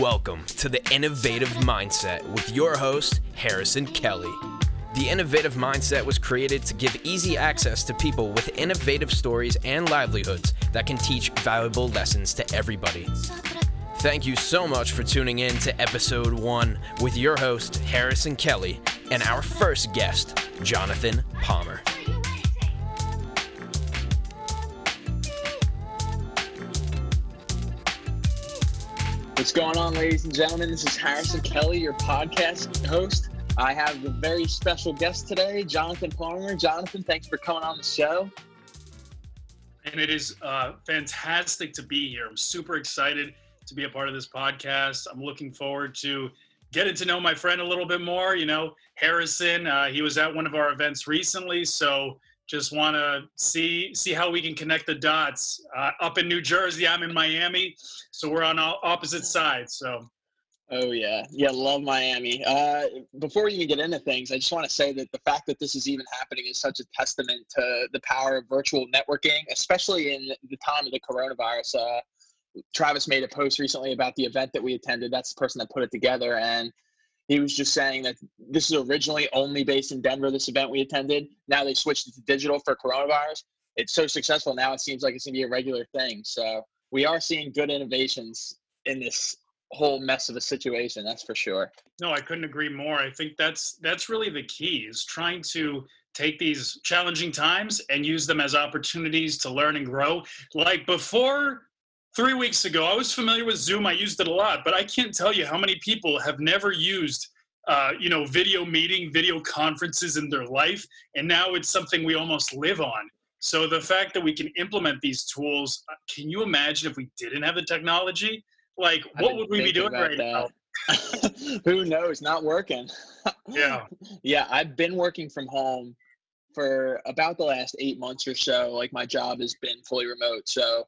Welcome to the Innovative Mindset with your host, Harrison Kelly. The Innovative Mindset was created to give easy access to people with innovative stories and livelihoods that can teach valuable lessons to everybody. Thank you so much for tuning in to episode one with your host, Harrison Kelly, and our first guest, Jonathan Palmar. What's going on, ladies and gentlemen? This is Harrison Kelly, your podcast host. I have a very special guest today, Jonathan Palmar. Jonathan, thanks for coming on the show. And it is uh, fantastic to be here. I'm super excited to be a part of this podcast. I'm looking forward to getting to know my friend a little bit more. You know, Harrison, uh, he was at one of our events recently, so just want to see see how we can connect the dots. Uh, up in New Jersey, I'm in Miami, so we're on opposite sides. So. Oh yeah, yeah, love Miami. Uh, before we even get into things, I just want to say that the fact that this is even happening is such a testament to the power of virtual networking, especially in the time of the coronavirus. Uh, Travis made a post recently about the event that we attended. That's the person that put it together, and he was just saying that this is originally only based in Denver, this event we attended. Now they switched it to digital for coronavirus. It's so successful now, it seems like it's going to be a regular thing. So we are seeing good innovations in this whole mess of a situation that's for sure no i couldn't agree more i think that's that's really the key is trying to take these challenging times and use them as opportunities to learn and grow like before three weeks ago, I was familiar with Zoom. I used it a lot, but I can't tell you how many people have never used, uh, you know, video meeting, video conferences in their life, and now it's something we almost live on. So the fact that we can implement these tools, uh, can you imagine if we didn't have the technology? Like, what would we be doing right that. now? Who knows? Not working. yeah. Yeah, I've been working from home for about the last eight months or so. Like my job has been fully remote, so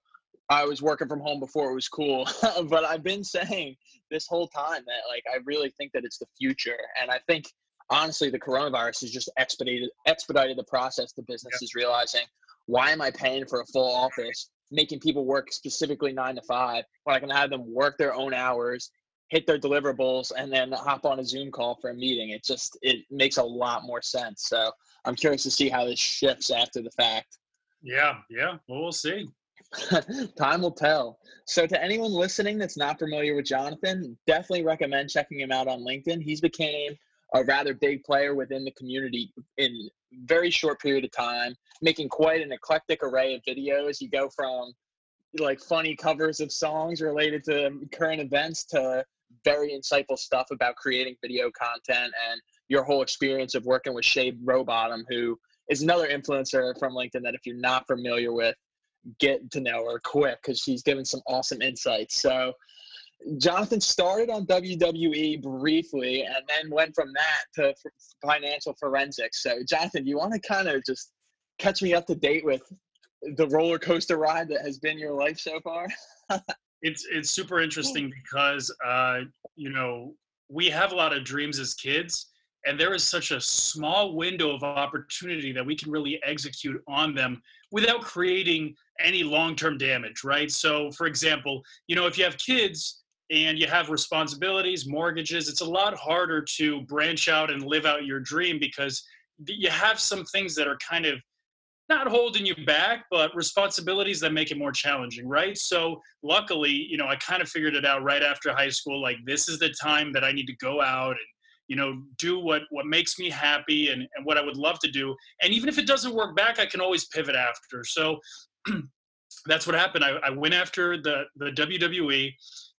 I was working from home before it was cool, but I've been saying this whole time that like I really think that it's the future, and I think honestly the coronavirus has just expedited expedited the process. The business yeah. is realizing why am I paying for a full office, making people work specifically nine to five when I can have them work their own hours, hit their deliverables, and then hop on a Zoom call for a meeting. It just it makes a lot more sense. So I'm curious to see how this shifts after the fact. Yeah, yeah. Well, we'll see. Time will tell. So, to anyone listening that's not familiar with Jonathan, definitely recommend checking him out on LinkedIn. He's became a rather big player within the community in very short period of time, making quite an eclectic array of videos. You go from like funny covers of songs related to current events to very insightful stuff about creating video content and your whole experience of working with Shay Rowbottom, who is another influencer from LinkedIn that if you're not familiar with, get to know her quick because she's given some awesome insights. So Jonathan started on WWE briefly and then went from that to financial forensics. So Jonathan, do you want to kind of just catch me up to date with the roller coaster ride that has been your life so far? it's it's super interesting because uh, you know we have a lot of dreams as kids and there is such a small window of opportunity that we can really execute on them without creating any long-term damage right? So for example you know if you have kids and you have responsibilities mortgages it's a lot harder to branch out and live out your dream because you have some things that are kind of not holding you back but responsibilities that make it more challenging right? So luckily you know i kind of figured it out right after high school like this is the time that i need to go out and you know do what what makes me happy and, and what i would love to do. And even if it doesn't work back i can always pivot after. So that's what happened. I, I went after the the wwe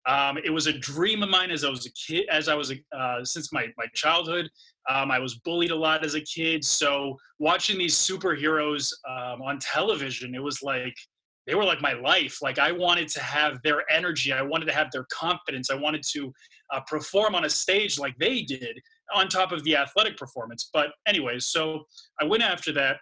um, it was a dream of mine as I was a kid, as I was a, uh, since my my childhood. Um, I was bullied a lot as a kid, so watching these superheroes um, on television, it was like they were like my life. Like I wanted to have their energy. I wanted to have their confidence. I wanted to uh, perform on a stage like they did on top of the athletic performance. But anyways, so I went after that.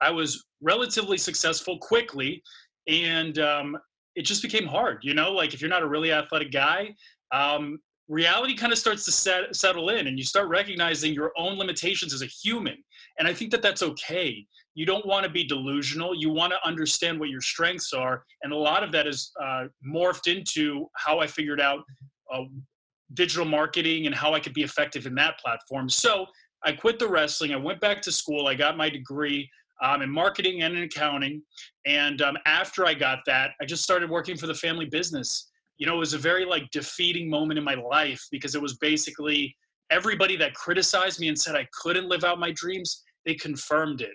I was relatively successful quickly, and um, it just became hard. You know, like if you're not a really athletic guy, um, reality kind of starts to set, settle in, and you start recognizing your own limitations as a human. And I think that that's okay you don't want to be delusional. You want to understand what your strengths are. And a lot of that is uh, morphed into how I figured out uh, digital marketing and how I could be effective in that platform. So I quit the wrestling. I went back to school. I got my degree um, in marketing and in accounting. And um, after I got that, I just started working for the family business. You know, it was a very like defeating moment in my life because it was basically everybody that criticized me and said I couldn't live out my dreams, they confirmed it.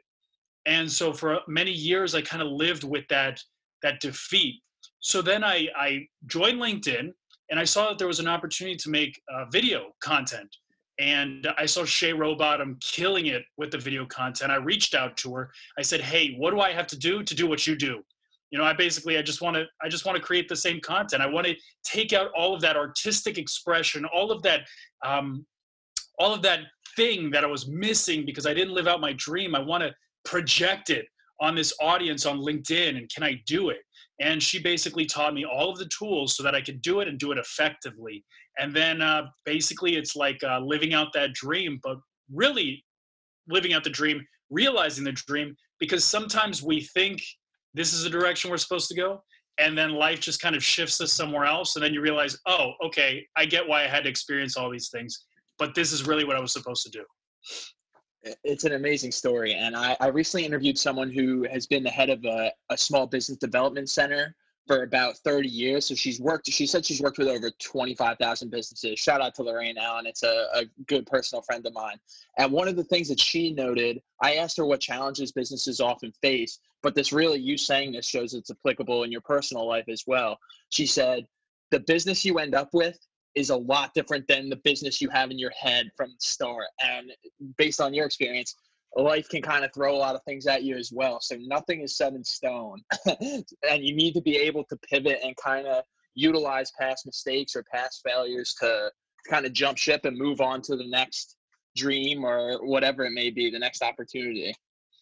And so for many years, I kind of lived with that that defeat. So then I, I joined LinkedIn and I saw that there was an opportunity to make uh, video content. And I saw Shay Rowbottom killing it with the video content. I reached out to her. I said, "Hey, what do I have to do to do what you do?" You know, I basically I just want to I just want to create the same content. I want to take out all of that artistic expression, all of that, um, all of that thing that I was missing because I didn't live out my dream. I want to project it on this audience on LinkedIn, and can I do it? and she basically taught me all of the tools so that I could do it and do it effectively. And then uh, basically, it's like uh, living out that dream, but really living out the dream, realizing the dream, because sometimes we think this is the direction we're supposed to go, and then life just kind of shifts us somewhere else, and then you realize, oh, okay, I get why I had to experience all these things, but this is really what I was supposed to do it's an amazing story. And I, I recently interviewed someone who has been the head of a, a small business development center for about 30 years. So she's worked, she said she's worked with over 25,000 businesses. Shout out to Lorraine Allen. It's a, a good personal friend of mine. And one of the things that she noted, I asked her what challenges businesses often face, but this really, you saying this shows it's applicable in your personal life as well. She said, the business you end up with is a lot different than the business you have in your head from the start. And based on your experience, life can kind of throw a lot of things at you as well. So nothing is set in stone. and you need to be able to pivot and kind of utilize past mistakes or past failures to kind of jump ship and move on to the next dream or whatever it may be, the next opportunity.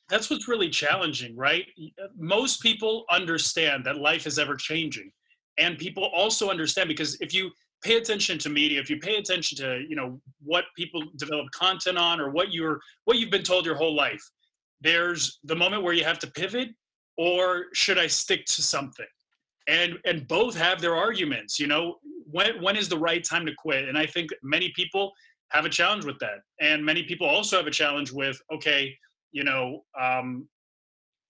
That's what's really challenging, right? Uh, most people understand that life is ever changing. And people also understand because if you pay attention to media. If you pay attention to you know what people develop content on or what you're what you've been told your whole life there's the moment where you have to pivot or should i stick to something? And and both have their arguments you know when when is the right time to quit? And i think many people have a challenge with that. And many people also have a challenge with okay you know um,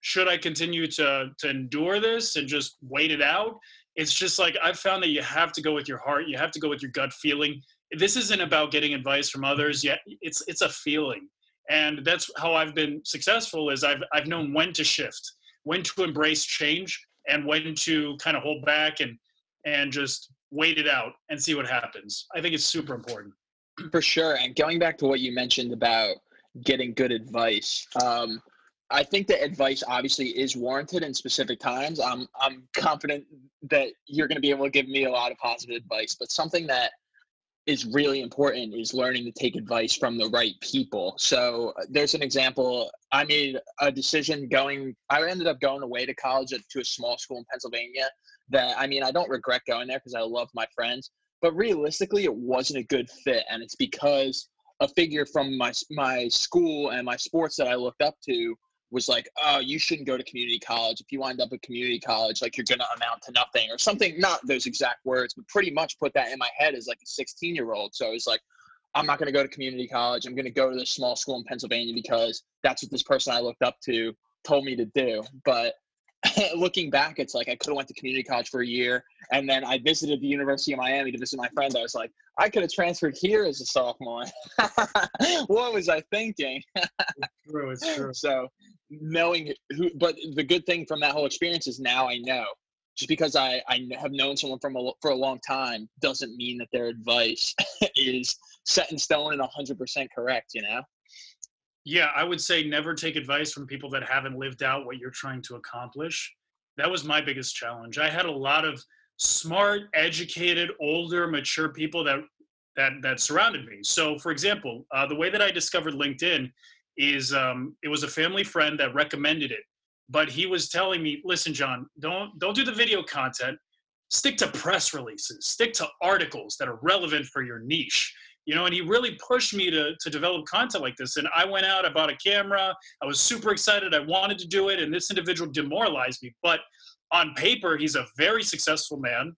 should i continue to to endure this and just wait it out it's just like I've found that you have to go with your heart. You have to go with your gut feeling. This isn't about getting advice from others. Yet it's it's a feeling, and that's how I've been successful. Is I've I've known when to shift, when to embrace change, and when to kind of hold back and and just wait it out and see what happens. I think it's super important. For sure. And going back to what you mentioned about getting good advice, um, I think that advice obviously is warranted in specific times. I'm I'm confident that you're going to be able to give me a lot of positive advice, but something that is really important is learning to take advice from the right people. So uh, there's an example. I made a decision going. I ended up going away to college to a small school in Pennsylvania. That I mean, I don't regret going there because I love my friends. But realistically, it wasn't a good fit, and it's because a figure from my my school and my sports that I looked up to was like, oh, you shouldn't go to community college. If you wind up at community college, like you're going to amount to nothing or something, not those exact words, but pretty much put that in my head as like a 16 year old. So I was like, I'm not going to go to community college. I'm going to go to this small school in Pennsylvania because that's what this person I looked up to told me to do. But looking back, it's like I could have went to community college for a year, and then I visited the University of Miami to visit my friend. I was like, I could have transferred here as a sophomore. what was I thinking? it's true. It's true. So knowing who, but the good thing from that whole experience is now I know. Just because I, I have known someone from a, for a long time doesn't mean that their advice is set in stone and 100% correct, you know? Yeah, I would say never take advice from people that haven't lived out what you're trying to accomplish. That was my biggest challenge. I had a lot of smart, educated, older, mature people that that that surrounded me. So, for example, uh, the way that I discovered LinkedIn is um, it was a family friend that recommended it, but he was telling me, "Listen, John, don't don't do the video content. Stick to press releases. Stick to articles that are relevant for your niche." You know and he really pushed me to to develop content like this and i went out i bought a camera i was super excited i wanted to do it and this individual demoralized me but on paper he's a very successful man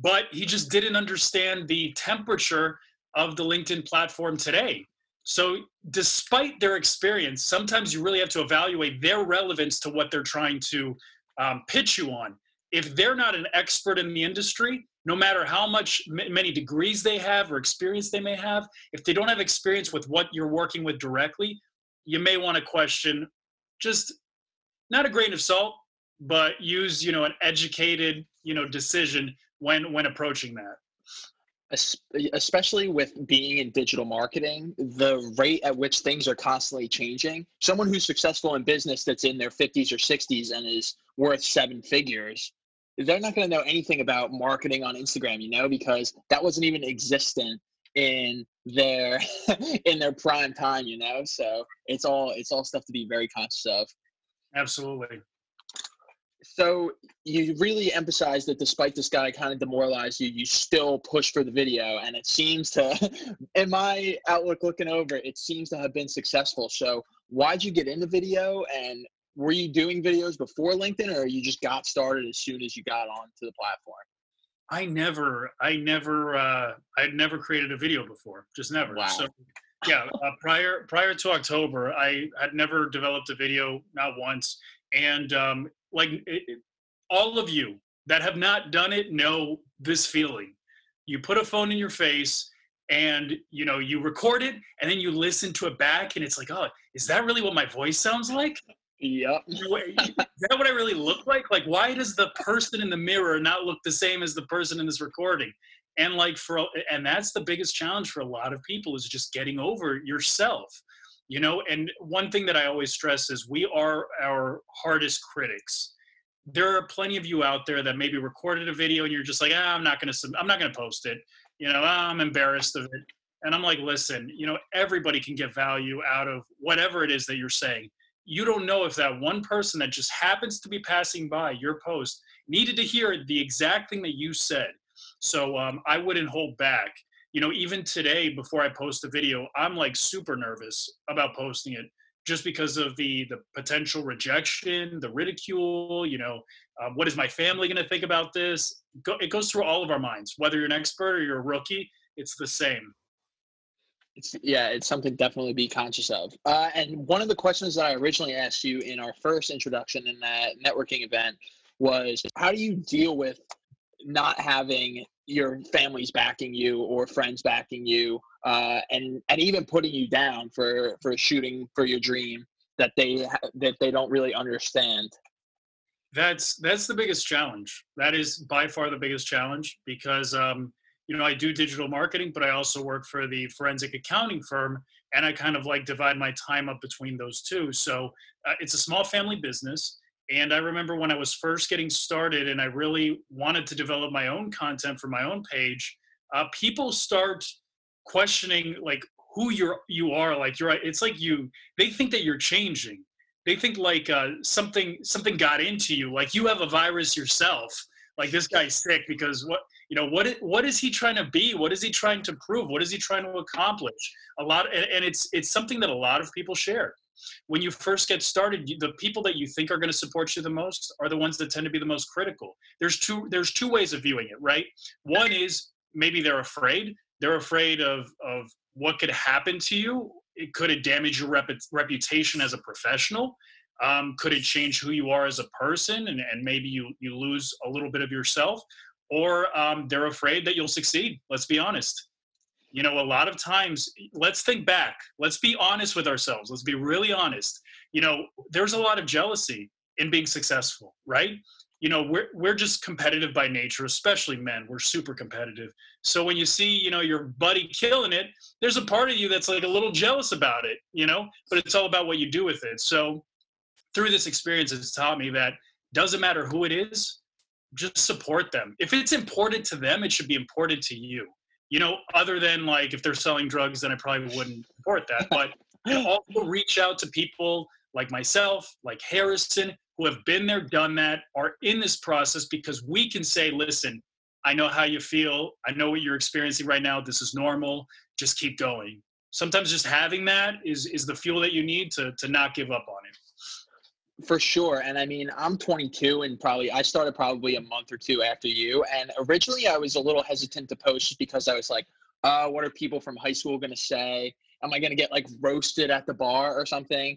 but he just didn't understand the temperature of the LinkedIn platform today. So, despite their experience, sometimes you really have to evaluate their relevance to what they're trying to um, pitch you on. If they're not an expert in the industry, no matter how much many degrees they have or experience they may have, if they don't have experience with what you're working with directly, you may want to question just not a grain of salt, but use you know an educated you know decision when when approaching that. Especially with being in digital marketing the rate at which things are constantly changing someone who's successful in business that's in their 50s or 60s and is worth seven figures they're not going to know anything about marketing on instagram you know because that wasn't even existent in their in their prime time you know? So it's all it's all stuff to be very conscious of. Absolutely. So you really emphasize that despite this guy kind of demoralized you, you still push for the video, and it seems to, in my outlook looking over, it seems to have been successful. So why'd you get into video, and were you doing videos before LinkedIn, or you just got started as soon as you got onto the platform? I never, I never, uh, I'd never created a video before, just never. Wow. So yeah, uh, prior prior to October, I had never developed a video, not once, and um, like it, all of you that have not done it know this feeling. You put a phone in your face and you know you record it and then you listen to it back and it's like oh is that really what my voice sounds like yep is that what i really look like? Like why does the person in the mirror not look the same as the person in this recording? And like for and that's the biggest challenge for a lot of people is just getting over yourself you know? And one thing that i always stress is we are our hardest critics. There are plenty of you out there that maybe recorded a video and you're just like ah, i'm not to i'm not to post it you know? Ah, i'm embarrassed of it. And i'm like listen you know everybody can get value out of whatever it is that you're saying you don't know if that one person that just happens to be passing by your post needed to hear the exact thing that you said. So um, i wouldn't hold back. You know even today before i post a video i'm like super nervous about posting it just because of the the potential rejection the ridicule you know um, what is my family going to think about this? Go, it goes through all of our minds whether you're an expert or you're a rookie it's the same it's, yeah, it's something definitely be conscious of. Uh, and one of the questions that I originally asked you in our first introduction in that networking event was, how do you deal with not having your family's backing you or friends backing you uh, and and even putting you down for for shooting for your dream that they that they don't really understand that's that's the biggest challenge that is by far the biggest challenge because um, you know i do digital marketing but i also work for the forensic accounting firm and i kind of like divide my time up between those two. So uh, it's a small family business and I remember when I was first getting started and I really wanted to develop my own content for my own page, uh, people start questioning like who you're you are. Like you're it's like you they think that you're changing. They think like uh, something something got into you. Like you have a virus yourself. Like this guy's sick because what you know what what is he trying to be? What is he trying to prove? What is he trying to accomplish? A lot and, and it's it's something that a lot of people share. When you first get started the people that you think are going to support you the most are the ones that tend to be the most critical. There's two there's two ways of viewing it right? One is maybe they're afraid. They're afraid of of what could happen to you. It, could it damage your rep- reputation as a professional? Um, could it change who you are as a person and, and maybe you you lose a little bit of yourself or um, they're afraid that you'll succeed let's be honest. You know a lot of times let's think back let's be honest with ourselves let's be really honest. You know there's a lot of jealousy in being successful right? You know we're we're just competitive by nature especially men we're super competitive. So when you see you know your buddy killing it there's a part of you that's like a little jealous about it you know but it's all about what you do with it. So through this experience it's taught me that doesn't matter who it is just support them if it's important to them it should be important to you you know, other than like if they're selling drugs, then I probably wouldn't support that. But you know, also reach out to people like myself, like Harrison, who have been there, done that, are in this process because we can say, listen, I know how you feel. I know what you're experiencing right now. This is normal. Just keep going. Sometimes just having that is is the fuel that you need to to not give up on it. For sure. And I mean, I'm 22 and probably I started probably a month or two after you. And originally I was a little hesitant to post just because I was like, uh, what are people from high school going to say? Am I going to get like roasted at the bar or something?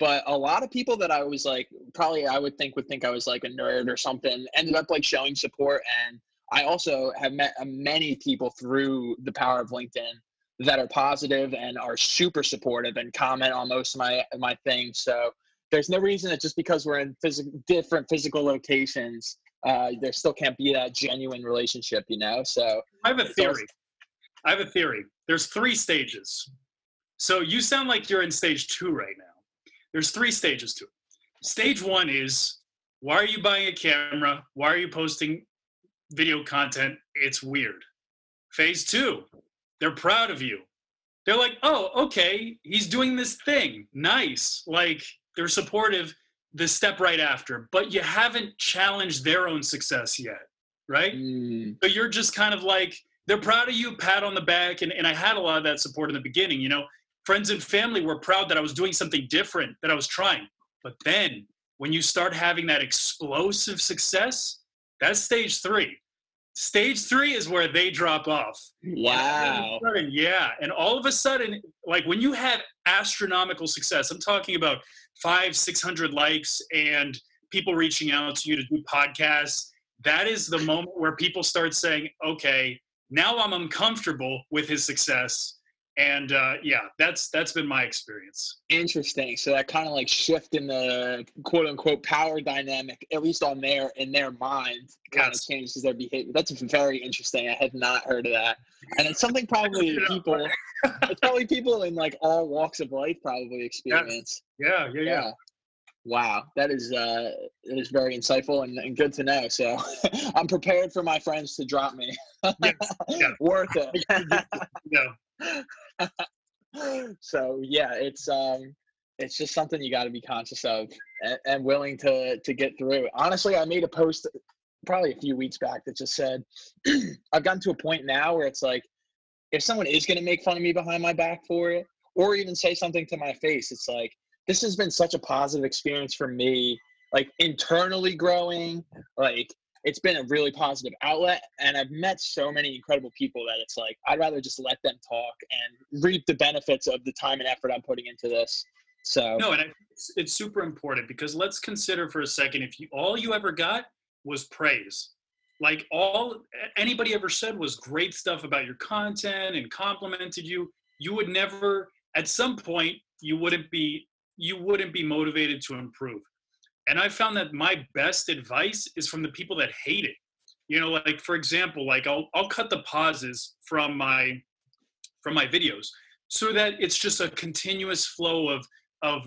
But a lot of people that I was like, probably I would think would think I was like a nerd or something, ended up like showing support. And I also have met uh, many people through the power of LinkedIn that are positive and are super supportive and comment on most of my my things. So there's no reason that just because we're in phys- different physical locations, uh, there still can't be that genuine relationship, you know? So I have a theory. I have a theory. There's three stages. So you sound like you're in stage two right now. There's three stages to it. Stage one is why are you buying a camera? Why are you posting video content? It's weird. Phase two, they're proud of you. They're like, oh, okay, he's doing this thing. Nice. Like, they're supportive the step right after, but you haven't challenged their own success yet, right? Mm. So you're just kind of like, they're proud of you, pat on the back. And, and I had a lot of that support in the beginning. You know, friends and family were proud that I was doing something different, that I was trying. But then when you start having that explosive success, that's stage three. Stage three is where they drop off. Wow. And sudden, yeah. And all of a sudden, like when you have astronomical success, I'm talking about five, 600 likes and people reaching out to you to do podcasts. That is the moment where people start saying, okay, now I'm uncomfortable with his success. And uh, yeah, that's that's been my experience. Interesting. So that kind of like shift in the quote unquote power dynamic, at least on their in their mind, kind of changes their behavior. That's very interesting. I had not heard of that. And it's something probably people it's probably people in like all walks of life probably experience. Yeah, yeah, yeah. Wow, that is uh that is very insightful and, and good to know. So I'm prepared for my friends to drop me. Yes, yeah. Worth it. Yeah. so yeah, it's um it's just something you got to be conscious of and, and willing to to get through. Honestly, I made a post probably a few weeks back that just said I've gotten to a point now where it's like if someone is going to make fun of me behind my back for it or even say something to my face, it's like this has been such a positive experience for me like internally growing like it's been a really positive outlet and i've met so many incredible people that it's like i'd rather just let them talk and reap the benefits of the time and effort i'm putting into this so No, and it's, it's super important because let's consider for a second if you all you ever got was praise. Like all anybody ever said was great stuff about your content and complimented you. You would never at some point you wouldn't be you wouldn't be motivated to improve. And I found that my best advice is from the people that hate it. You know, like for example, like I'll I'll cut the pauses from my from my videos so that it's just a continuous flow of of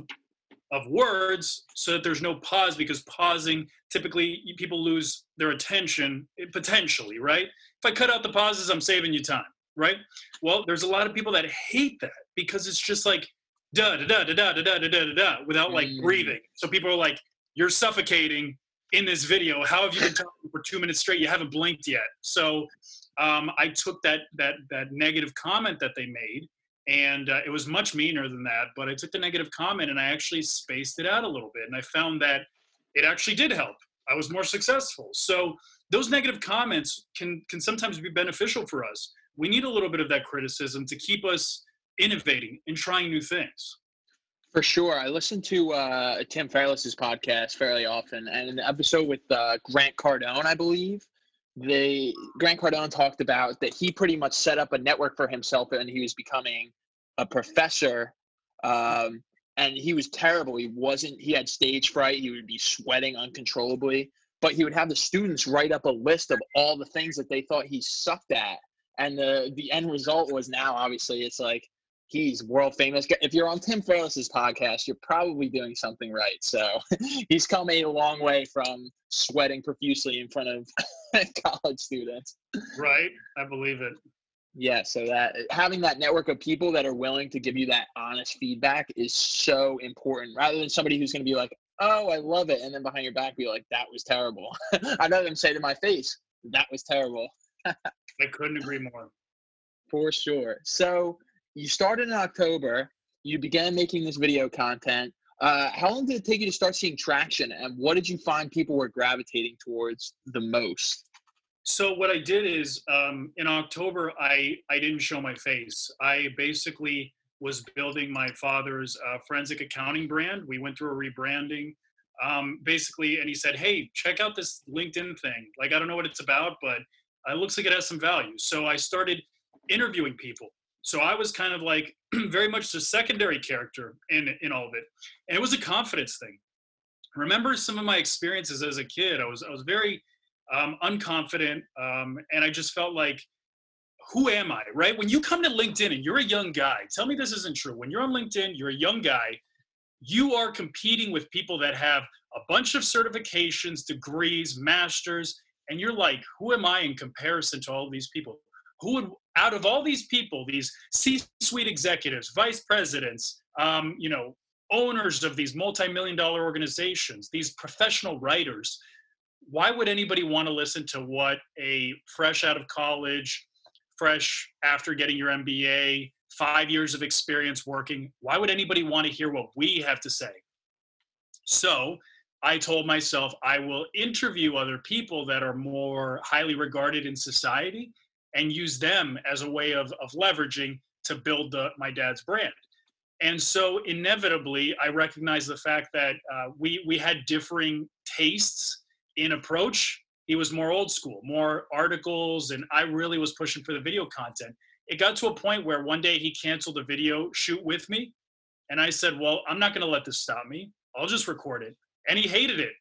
of words so that there's no pause because pausing typically people lose their attention eh, potentially right if i cut out the pauses i'm saving you time right well there's a lot of people that hate that because it's just like da da da da da da da da da da without like Mm. breathing so people are like you're suffocating in this video. How have you been talking for two minutes straight? You haven't blinked yet. So um, i took that that that negative comment that they made and uh, it was much meaner than that but i took the negative comment and i actually spaced it out a little bit and i found that it actually did help. I was more successful. So those negative comments can can sometimes be beneficial for us. We need a little bit of that criticism to keep us innovating and trying new things For sure. I listen to uh, Tim Ferriss's podcast fairly often, and in the episode with uh, Grant Cardone, I believe, they Grant Cardone talked about that he pretty much set up a network for himself, and he was becoming a professor. Um, and he was terrible. He wasn't. He had stage fright. He would be sweating uncontrollably. But he would have the students write up a list of all the things that they thought he sucked at, and the the end result was now obviously it's like he's world famous. If you're on Tim Ferriss's podcast, you're probably doing something right. So he's come a long way from sweating profusely in front of college students. right i believe it Yeah, so that having that network of people that are willing to give you that honest feedback is so important rather than somebody who's going to be like, "Oh, I love it," and then behind your back be like, "That was terrible." I'd rather them say to my face, "That was terrible." i couldn't agree more For sure. So you started in October. You began making this video content. Uh, how long did it take you to start seeing traction, and what did you find people were gravitating towards the most? So what I did is um, in October, I I didn't show my face. I basically was building my father's uh, forensic accounting brand. We went through a rebranding, um, basically, and he said, "Hey, check out this LinkedIn thing. Like I don't know what it's about, but it looks like it has some value." So I started interviewing people. So I was kind of like very much the secondary character in in all of it, and it was a confidence thing. Remember some of my experiences as a kid. I was I was very um, unconfident, um, and I just felt like, who am I, right? When you come to LinkedIn and you're a young guy, tell me this isn't true. When you're on LinkedIn, you're a young guy, you are competing with people that have a bunch of certifications, degrees, masters, and you're like, who am I in comparison to all these people? Who would, out of all these people, these C-suite executives, vice presidents, um, you know, owners of these multi-million dollar organizations, these professional writers, why would anybody want to listen to what a fresh out of college, fresh after getting your MBA, five years of experience working, why would anybody want to hear what we have to say? So I told myself I will interview other people that are more highly regarded in society and use them as a way of, of leveraging to build the, my dad's brand. And so inevitably, I recognized the fact that uh, we, we had differing tastes in approach, he was more old school, more articles, and I really was pushing for the video content. It got to a point where one day he canceled a video shoot with me, and I said, Well, I'm not going to let this stop me. I'll just record it. And he hated it.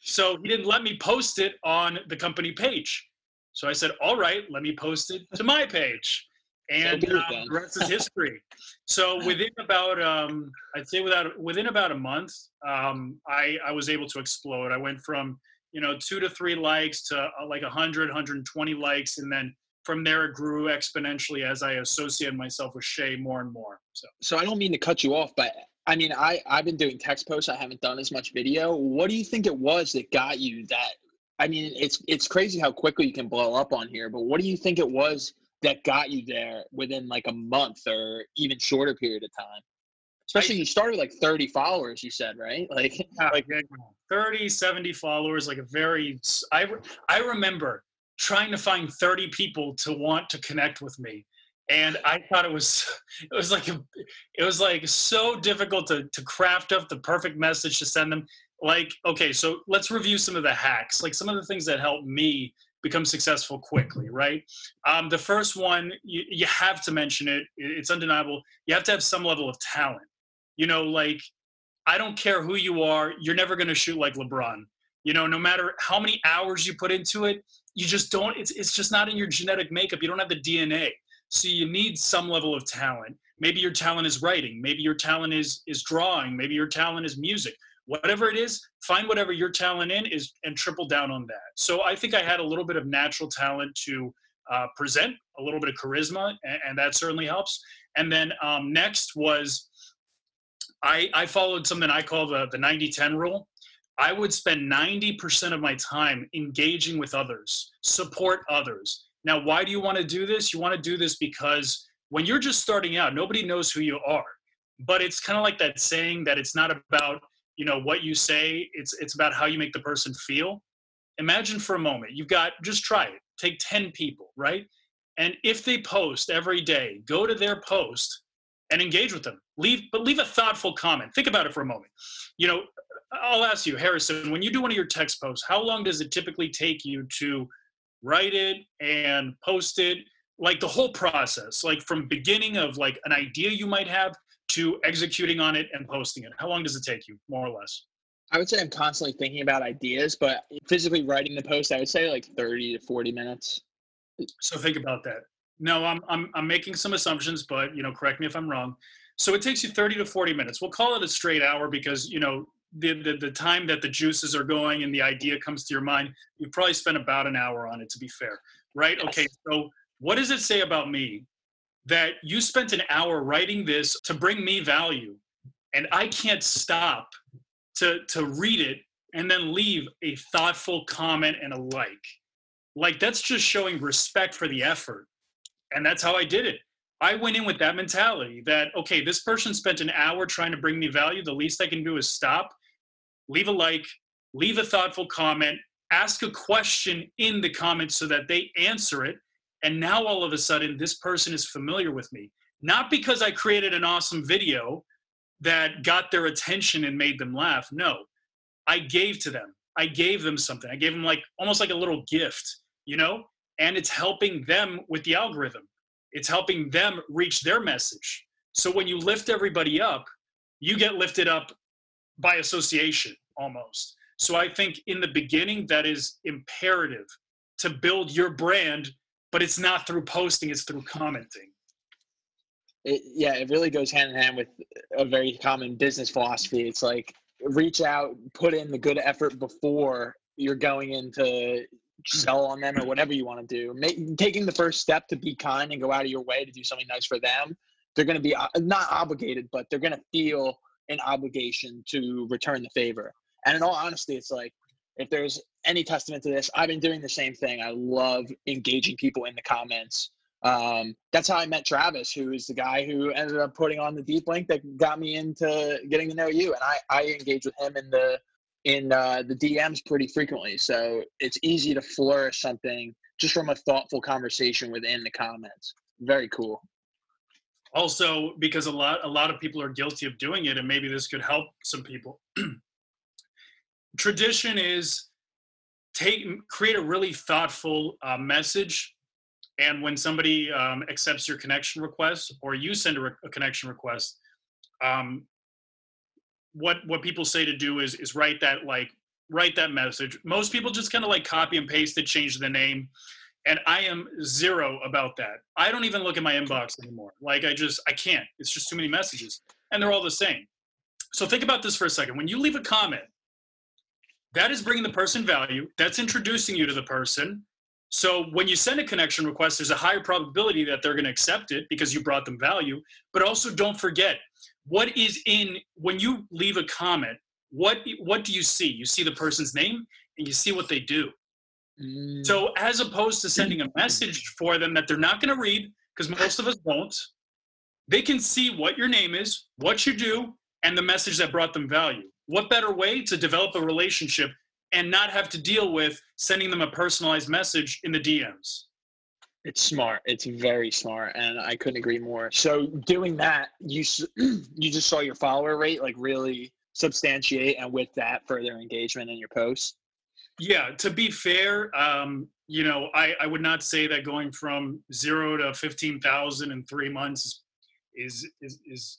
So he didn't let me post it on the company page. So I said, All right, let me post it to my page. And So um, the rest is history. so within about, um, I'd say without within about a month, um, I, I was able to explode. I went from you know two to three likes to uh, like 100 120 likes and then from there it grew exponentially as i associated myself with shay more and more so So I don't mean to cut you off, but I mean I I've been doing text posts. I haven't done as much video. What do you think it was that got you that? I mean, it's it's crazy how quickly you can blow up on here. But what do you think it was that got you there within like a month or even shorter period of time? Especially you started with like 30 followers. You said right? Like like 30 70 followers like a very i i remember trying to find 30 people to want to connect with me and i thought it was it was like a, it was like so difficult to to craft up the perfect message to send them like okay so let's review some of the hacks like some of the things that helped me become successful quickly right um, the first one you, you have to mention it it's undeniable you have to have some level of talent you know like I don't care who you are, you're never going to shoot like LeBron. You know, no matter how many hours you put into it, you just don't, it's, it's just not in your genetic makeup. You don't have the DNA. So you need some level of talent. Maybe your talent is writing. Maybe your talent is, is drawing. Maybe your talent is music. Whatever it is, find whatever your talent in is and triple down on that. So I think I had a little bit of natural talent to uh, present, a little bit of charisma, and, and that certainly helps. And then um, next was, I, I followed something I call the, the 90 10 rule. I would spend 90% of my time engaging with others, support others. Now, why do you want to do this? You want to do this because when you're just starting out, nobody knows who you are. But it's kind of like that saying that it's not about, you know, what you say, it's it's about how you make the person feel. Imagine for a moment, you've got just try it. Take 10 people, right? And if they post every day, go to their post and engage with them. Leave, but leave a thoughtful comment. Think about it for a moment. You know, I'll ask you, Harrison, when you do one of your text posts, how long does it typically take you to write it and post it? Like the whole process, like from beginning of like an idea you might have to executing on it and posting it. How long does it take you, more or less? I would say I'm constantly thinking about ideas, but physically writing the post, I would say like 30 to 40 minutes. So think about that. No, I'm I'm I'm making some assumptions, but you know, correct me if I'm wrong. So it takes you 30 to 40 minutes. We'll call it a straight hour because you know the, the the time that the juices are going and the idea comes to your mind, you probably spent about an hour on it to be fair, right? Okay, so what does it say about me that you spent an hour writing this to bring me value, and I can't stop to to read it and then leave a thoughtful comment and a like. Like that's just showing respect for the effort and that's how I did it. I went in with that mentality that, okay, this person spent an hour trying to bring me value. The least I can do is stop, leave a like, leave a thoughtful comment, ask a question in the comments so that they answer it. And now all of a sudden, this person is familiar with me. Not because I created an awesome video that got their attention and made them laugh. No, I gave to them. I gave them something. I gave them like almost like a little gift, you know? And it's helping them with the algorithm. It's helping them reach their message. So when you lift everybody up, you get lifted up by association almost. So I think in the beginning, that is imperative to build your brand, but it's not through posting, it's through commenting. It, yeah, it really goes hand in hand with a very common business philosophy. It's like reach out, put in the good effort before you're going into sell on them or whatever you want to do. Make, taking the first step to be kind and go out of your way to do something nice for them. They're going to be uh, not obligated, but they're going to feel an obligation to return the favor. And in all honesty, it's like if there's any testament to this, I've been doing the same thing. I love engaging people in the comments. Um, that's how I met Travis, who is the guy who ended up putting on the deep link that got me into getting to know you. And I, I engage with him in the in uh, the DMs pretty frequently. So it's easy to flourish something just from a thoughtful conversation within the comments. Very cool. Also, because a lot a lot of people are guilty of doing it, and maybe this could help some people. Tradition is take create a really thoughtful uh, message, and when somebody um, accepts your connection request or you send a, re- a connection request, um, what what people say to do is is write that like write that message. Most people just kind of like copy and paste it, change the name and i am zero about that. I don't even look at my inbox anymore. Like i just i can't. It's just too many messages and they're all the same. So think about this for a second. When you leave a comment that is bringing the person value. That's introducing you to the person. So when you send a connection request there's a higher probability that they're going to accept it because you brought them value. But also don't forget what is in when you leave a comment what what do you see? You see the person's name and you see what they do. Mm. So as opposed to sending a message for them that they're not going to read, because most of us won't, they can see what your name is, what you do, and the message that brought them value. What better way to develop a relationship and not have to deal with sending them a personalized message in the DMs? It's smart. It's very smart, and I couldn't agree more. So doing that, you you just saw your follower rate like really substantiate, and with that, further engagement in your posts. Yeah, to be fair, um, you know, I, I would not say that going from zero to fifteen thousand in three months is is is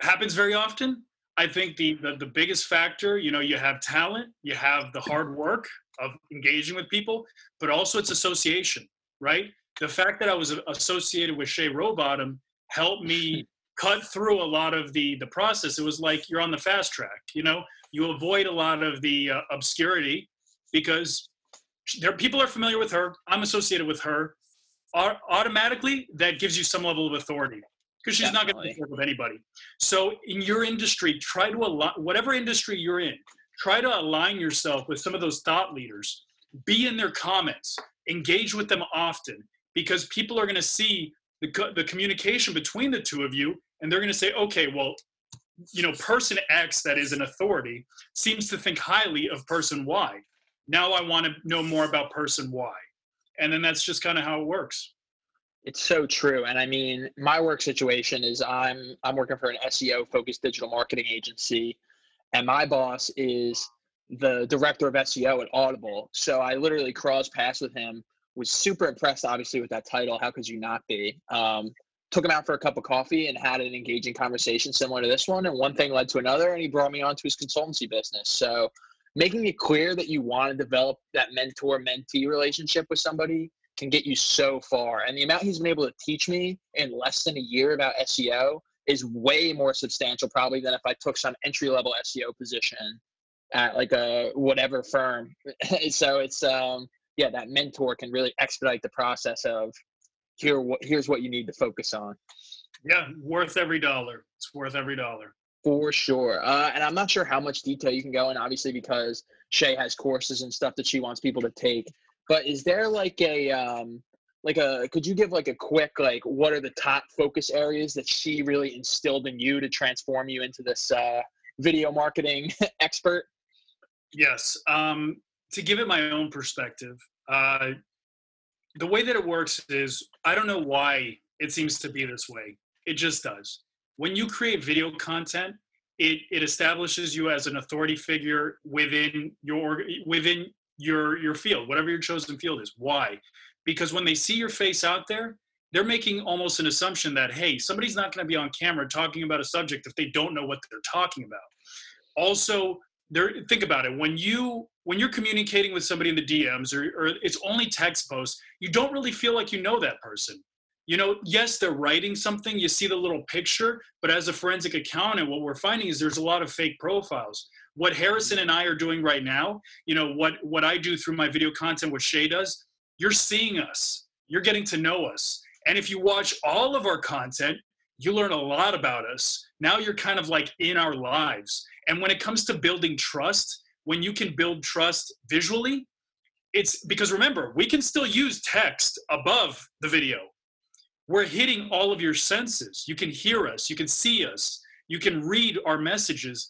happens very often. I think the, the the biggest factor, you know, you have talent, you have the hard work of engaging with people, but also it's association, right? The fact that I was associated with Shay Rowbottom helped me cut through a lot of the the process. It was like you're on the fast track, you know. You avoid a lot of the uh, obscurity because there people are familiar with her. I'm associated with her. automatically, that gives you some level of authority because she's Definitely. not going to work with anybody. So in your industry, try to align whatever industry you're in. Try to align yourself with some of those thought leaders. Be in their comments. Engage with them often because people are going to see the, the communication between the two of you and they're going to say, okay, well, you know, person X that is an authority seems to think highly of person Y. Now I want to know more about person Y. And then that's just kind of how it works. It's so true. And I mean, my work situation is I'm I'm working for an SEO focused digital marketing agency and my boss is the director of SEO at Audible. So I literally cross paths with him. Was super impressed, obviously, with that title. How could you not be? Um, took him out for a cup of coffee and had an engaging conversation similar to this one. And one thing led to another, and he brought me onto his consultancy business. So making it clear that you want to develop that mentor mentee relationship with somebody can get you so far. And the amount he's been able to teach me in less than a year about SEO is way more substantial probably than if I took some entry level SEO position at like a whatever firm. so it's um yeah, that mentor can really expedite the process of here what here's what you need to focus on. Yeah, worth every dollar. It's worth every dollar. For sure. Uh, and I'm not sure how much detail you can go in, obviously, because Shay has courses and stuff that she wants people to take. But is there like a um, like a could you give like a quick like what are the top focus areas that she really instilled in you to transform you into this uh, video marketing expert? Yes. Um, to give it my own perspective, uh, the way that it works is I don't know why it seems to be this way. It just does. When you create video content, it, it establishes you as an authority figure within your within your your field, whatever your chosen field is. Why? Because when they see your face out there, they're making almost an assumption that hey, somebody's not going to be on camera talking about a subject if they don't know what they're talking about. Also, there think about it when you when you're communicating with somebody in the DMs or, or it's only text posts, you don't really feel like you know that person. You know, yes, they're writing something, you see the little picture, but as a forensic accountant, what we're finding is there's a lot of fake profiles. What Harrison and I are doing right now, you know, what what I do through my video content, what Shay does, you're seeing us, you're getting to know us. And if you watch all of our content, you learn a lot about us. Now you're kind of like in our lives. And when it comes to building trust, when you can build trust visually, it's because remember, we can still use text above the video. We're hitting all of your senses. You can hear us, you can see us, you can read our messages.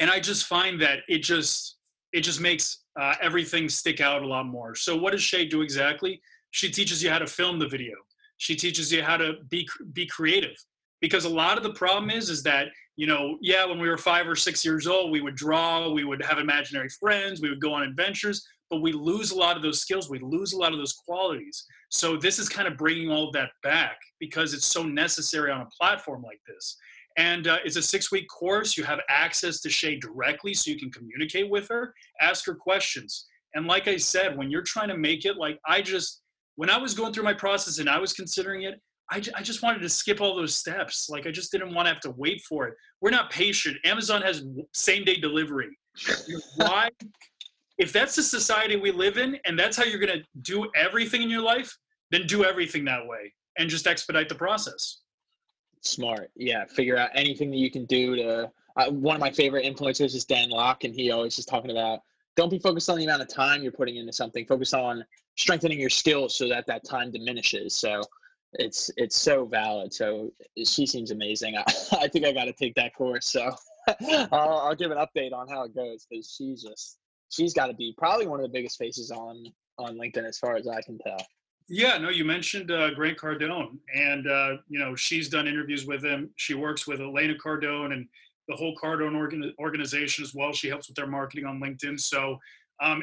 And I just find that it just it just makes uh, everything stick out a lot more. So what does Shay do exactly? She teaches you how to film the video. She teaches you how to be be creative because a lot of the problem is is that you know yeah when we were five or six years old we would draw we would have imaginary friends we would go on adventures but we lose a lot of those skills we lose a lot of those qualities so this is kind of bringing all of that back because it's so necessary on a platform like this and uh, it's a six week course you have access to shay directly so you can communicate with her ask her questions and like i said when you're trying to make it like i just when i was going through my process and i was considering it I, I just wanted to skip all those steps. Like I just didn't want to have to wait for it. We're not patient. Amazon has same day delivery. Why? If that's the society we live in and that's how you're going to do everything in your life, then do everything that way and just expedite the process. Smart. Yeah. Figure out anything that you can do to. Uh, one of my favorite influencers is Dan Lok, and he always is talking about don't be focused on the amount of time you're putting into something. Focus on strengthening your skills so that that time diminishes. So it's it's so valid. So she seems amazing. I, I think I got to take that course. So I'll, I'll give an update on how it goes because she's just she's got to be probably one of the biggest faces on on LinkedIn as far as I can tell. Yeah, no, you mentioned uh, Grant Cardone, and uh, you know she's done interviews with him. She works with Elena Cardone and the whole Cardone organ- organization as well. She helps with their marketing on LinkedIn. So um,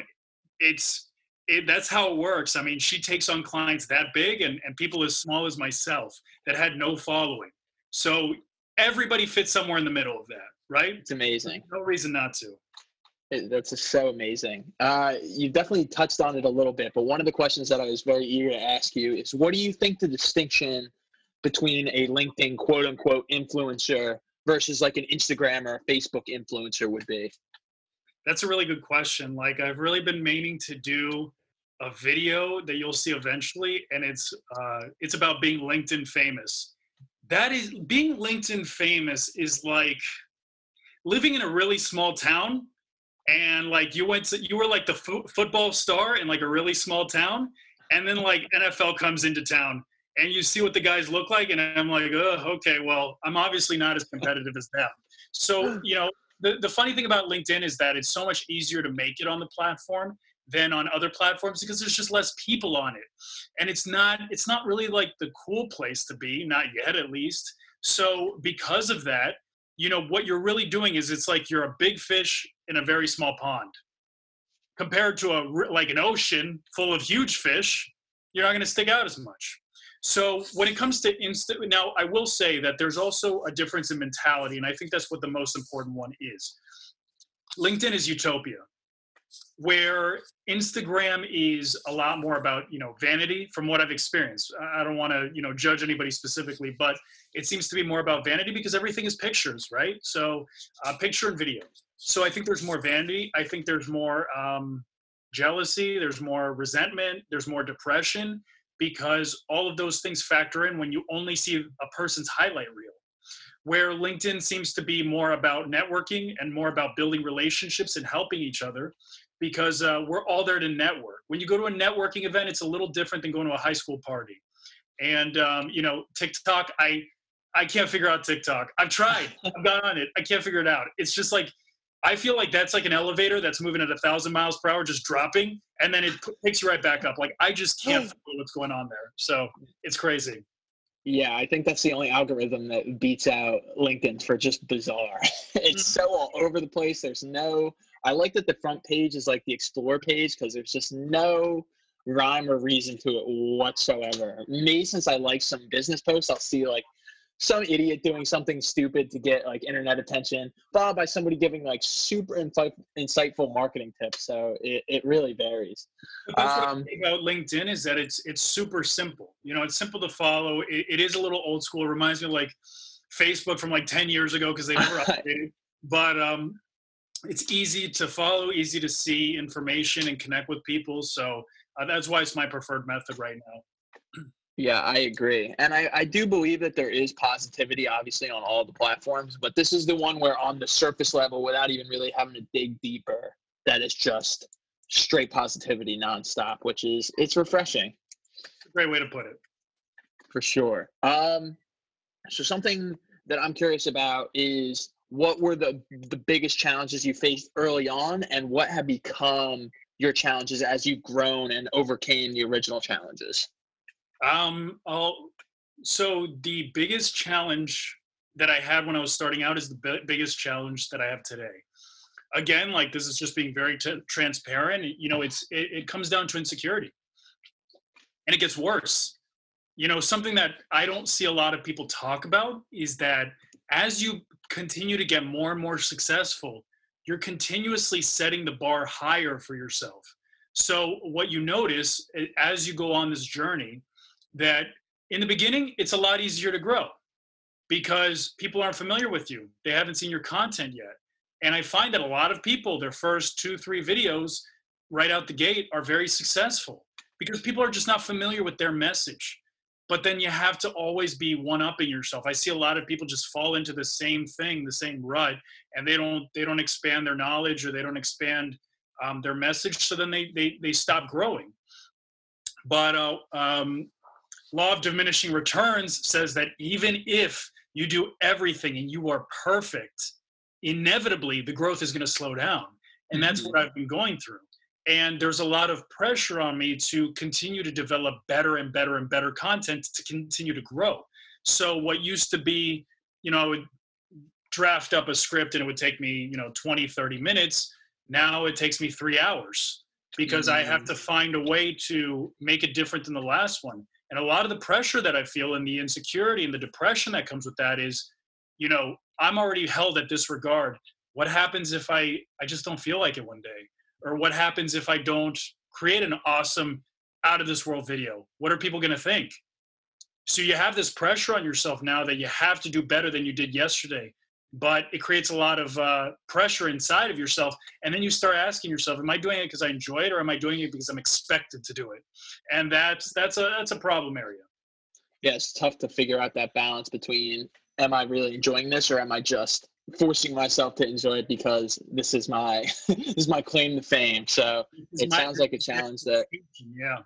it's it, that's how it works. I mean, she takes on clients that big and, and people as small as myself that had no following. So everybody fits somewhere in the middle of that, right? It's amazing. No reason not to. That's just so amazing. Uh, you definitely touched on it a little bit, but one of the questions that I was very eager to ask you is what do you think the distinction between a LinkedIn quote unquote influencer versus like an Instagram or a Facebook influencer would be? That's a really good question. Like I've really been meaning to do a video that you'll see eventually, and it's uh, it's about being LinkedIn famous. That is being LinkedIn famous is like living in a really small town, and like you went to you were like the fo- football star in like a really small town, and then like NFL comes into town, and you see what the guys look like, and I'm like, oh, okay, well, I'm obviously not as competitive as them. So you know, the, the funny thing about LinkedIn is that it's so much easier to make it on the platform than on other platforms because there's just less people on it and it's not it's not really like the cool place to be not yet at least so because of that you know what you're really doing is it's like you're a big fish in a very small pond. Compared to a like an ocean full of huge fish you're not going to stick out as much. So when it comes to instant, now I will say that there's also a difference in mentality, and I think that's what the most important one is. LinkedIn is utopia, where Instagram is a lot more about you know vanity. From what I've experienced, I don't want to you know judge anybody specifically, but it seems to be more about vanity because everything is pictures, right? So uh, picture and video. So I think there's more vanity. I think there's more um, jealousy. There's more resentment. There's more depression because all of those things factor in when you only see a person's highlight reel. Where LinkedIn seems to be more about networking and more about building relationships and helping each other because uh, we're all there to network. When you go to a networking event, it's a little different than going to a high school party. And um, you know, TikTok, I I can't figure out TikTok. I've tried. I've gone on it. I can't figure it out. It's just like I feel like that's like an elevator that's moving at a thousand miles per hour, just dropping, and then it p- picks you right back up. Like I just can't figure what's going on there. So it's crazy. Yeah, I think that's the only algorithm that beats out LinkedIn for just bizarre. it's so all over the place. There's no. I like that the front page is like the explore page because there's just no rhyme or reason to it whatsoever. Me, since I like some business posts, I'll see like some idiot doing something stupid to get like internet attention, followed by somebody giving like super infi- insightful marketing tips. So it, it really varies. But that's um, about LinkedIn is that it's it's super simple. You know, it's simple to follow. It, it is a little old school. It reminds me of like Facebook from like 10 years ago because they never updated. But um, it's easy to follow, easy to see information and connect with people. So uh, that's why it's my preferred method right now. Yeah, I agree. And I, I do believe that there is positivity, obviously, on all the platforms, but this is the one where, on the surface level, without even really having to dig deeper, that is just straight positivity nonstop, which is it's refreshing. Great way to put it. For sure. Um, so something that I'm curious about is what were the the biggest challenges you faced early on, and what have become your challenges as you've grown and overcame the original challenges? Um, I'll, so the biggest challenge that I had when I was starting out is the b- biggest challenge that I have today. Again, like this is just being very t- transparent. You know, it's it, it comes down to insecurity, and it gets worse. You know, something that I don't see a lot of people talk about is that as you continue to get more and more successful, you're continuously setting the bar higher for yourself. So what you notice as you go on this journey that in the beginning it's a lot easier to grow because people aren't familiar with you. They haven't seen your content yet. And I find that a lot of people their first 2 3 videos right out the gate are very successful because people are just not familiar with their message but then you have to always be one upping yourself. I see a lot of people just fall into the same thing the same rut and they don't they don't expand their knowledge or they don't expand um, their message so then they they, they stop growing. But uh, um, law of diminishing returns says that even if you do everything and you are perfect inevitably the growth is going to slow down. And that's mm-hmm. what i've been going through and there's a lot of pressure on me to continue to develop better and better and better content to continue to grow so what used to be you know i would draft up a script and it would take me you know 20 30 minutes now it takes me three hours because mm-hmm. i have mm. to find a way to make it different than the last one and a lot of the pressure that i feel and the insecurity and the depression that comes with that is you know i'm already held at this regard what happens if i i just don't feel like it one day or what happens if I don't create an awesome out of this world video? What are people going to think? So you have this pressure on yourself now that you have to do better than you did yesterday. But it creates a lot of uh, pressure inside of yourself. And then you start asking yourself, am I doing it because I enjoy it or am I doing it because I'm expected to do it? And that's that's a that's a problem area. Yeah, it's tough to figure out that balance between am I really enjoying this or am I just forcing myself to enjoy it because this is my this is my claim to fame. So it sounds like a challenge that yeah.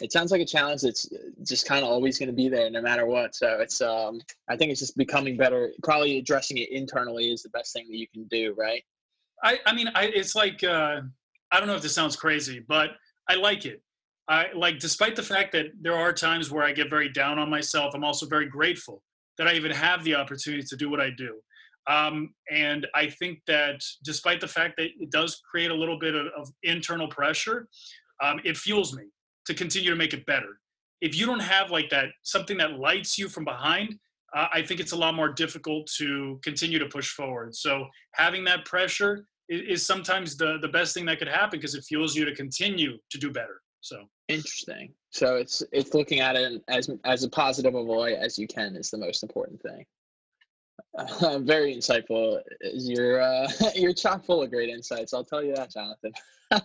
It sounds like a challenge that's just kind of always going to be there no matter what. So it's um I think it's just becoming better. Probably addressing it internally is the best thing that you can do, right? I I mean I it's like uh I don't know if this sounds crazy, but I like it. I like despite the fact that there are times where I get very down on myself, I'm also very grateful that I even have the opportunity to do what I do. Um, and I think that despite the fact that it does create a little bit of, of internal pressure, um, it fuels me to continue to make it better. If you don't have like that, something that lights you from behind, uh, I think it's a lot more difficult to continue to push forward. So having that pressure is, is sometimes the, the best thing that could happen because it fuels you to continue to do better. So interesting. So it's it's looking at it as as a positive a way as you can is the most important thing. Uh, very insightful. You're uh, you're chock full of great insights. I'll tell you that, Jonathan. I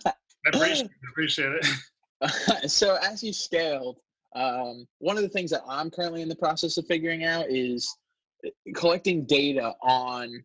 appreciate, appreciate it. so as you scaled, um, one of the things that I'm currently in the process of figuring out is uh, collecting data on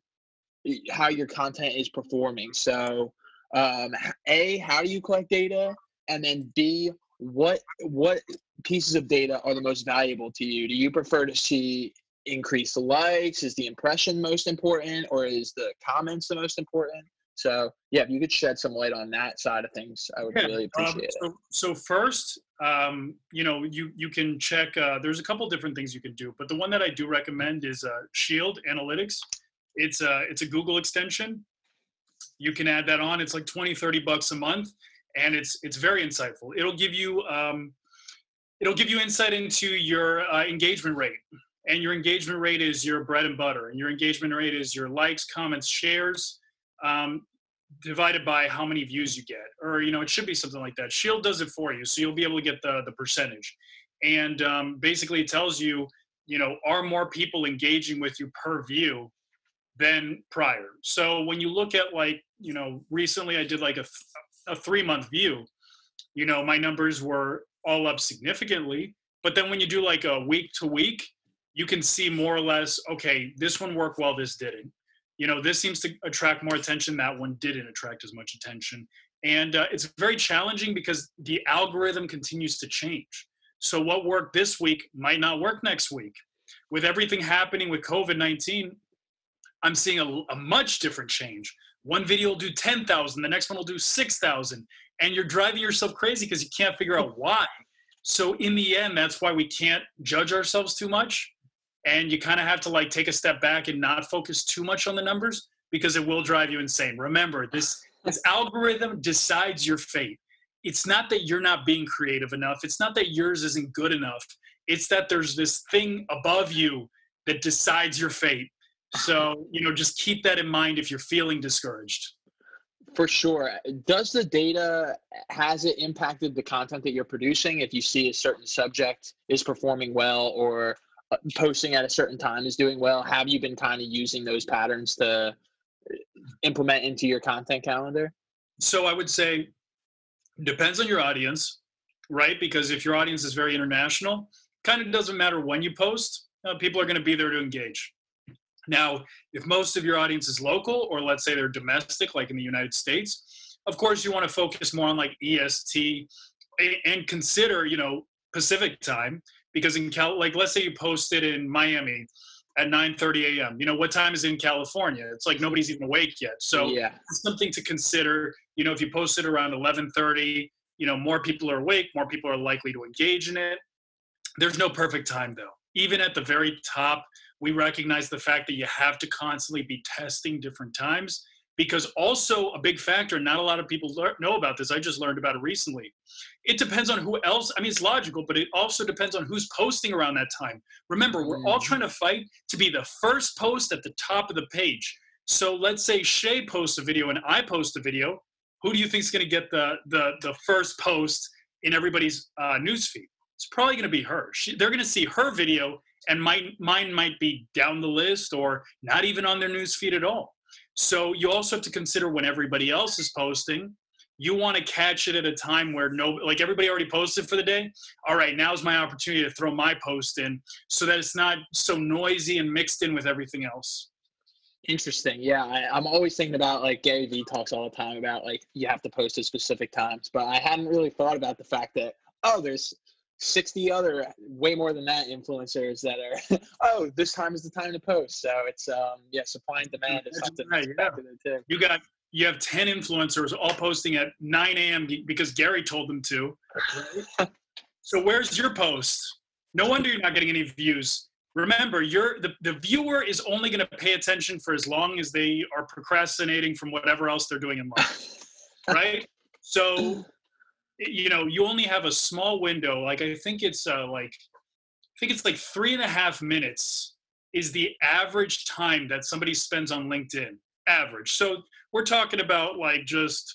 how your content is performing. So um, a how do you collect data, and then b what what pieces of data are the most valuable to you? Do you prefer to see increased likes? Is the impression most important, or is the comments the most important? So yeah, if you could shed some light on that side of things, I would Yeah, really Um, appreciate it. so, so first, um, you know, you you can check. Uh, there's a couple different things you can do, but the one that I do recommend is uh, Shield Analytics. It's a it's a Google extension. You can add that on. It's like 20, 30 bucks a month, and it's it's very insightful. It'll give you um, it'll give you insight into your uh, engagement rate, and your engagement rate is your bread and butter, and your engagement rate is your likes, comments, shares. Um, divided by how many views you get. Or you know it should be something like that. Shield does it for you so you'll be able to get the the percentage. And um, basically it tells you you know are more people engaging with you per view than prior? So when you look at like you know recently i did like a, a three month view you know my numbers were all up significantly. But then when you do like a week to week you can see more or less okay this one worked well this didn't. You know this seems to attract more attention that one didn't attract as much attention. And uh, it's very challenging because the algorithm continues to change. So what worked this week might not work next week. With everything happening with covid-19 i'm seeing a, a much different change. One video will do 10000 the next one will do 6000 and you're driving yourself crazy because you can't figure out why. So in the end that's why we can't judge ourselves too much and you kind of have to like take a step back and not focus too much on the numbers because it will drive you insane. Remember this this algorithm decides your fate. It's not that you're not being creative enough. It's not that yours isn't good enough. It's that there's this thing above you that decides your fate. So you know just keep that in mind if you're feeling discouraged. For sure. Does the data has it impacted the content that you're producing? If you see a certain subject is performing well or posting at a certain time is doing well, have you been kind of using those patterns to uh, implement into your content calendar? so i would say depends on your audience right? Because if your audience is very international kind of doesn't matter when you post uh, people are going to be there to engage. Now if most of your audience is local or let's say they're domestic like in the united states of course you want to focus more on like est and consider you know pacific time because in cal like let's say you posted in miami at 9:30 a.m. You know what time is it in California? It's like nobody's even awake yet. So yeah, it's something to consider. You know, if you post it around 11:30, you know, more people are awake, more people are likely to engage in it. There's no perfect time though. Even at the very top, we recognize the fact that you have to constantly be testing different times because also a big factor not a lot of people lear- know about this i just learned about it recently it depends on who else i mean it's logical but it also depends on who's posting around that time remember we're all Mhm. trying to fight to be the first post at the top of the page so let's say Shay posts a video and I post a video. Who do you think is going to get the the the first post in everybody's uh, newsfeed? It's probably going to be her. She, they're going to see her video, and mine mine might be down the list or not even on their newsfeed at all. So you also have to consider when everybody else is posting. You want to catch it at a time where no, like everybody already posted for the day. All right, now's my opportunity to throw my post in, so that it's not so noisy and mixed in with everything else. interesting. Yeah, I, I'm always thinking about like Gary Vee talks all the time about like you have to post at specific times, but I hadn't really thought about the fact that oh, there's 60 other way more than that influencers that are oh this time is the time to post. So it's um yeah supply and demand is That's something right, yeah. too. You got you have 10 influencers all posting at 9 a.m because gary told them to. So where's your post? No wonder you're not getting any views. Remember you're the, the viewer is only going to pay attention for as long as they are procrastinating from whatever else they're doing in life right? So you know you only have a small window like i think it's uh, like i think it's like three and a half minutes is the average time that somebody spends on linkedin average. So we're talking about like just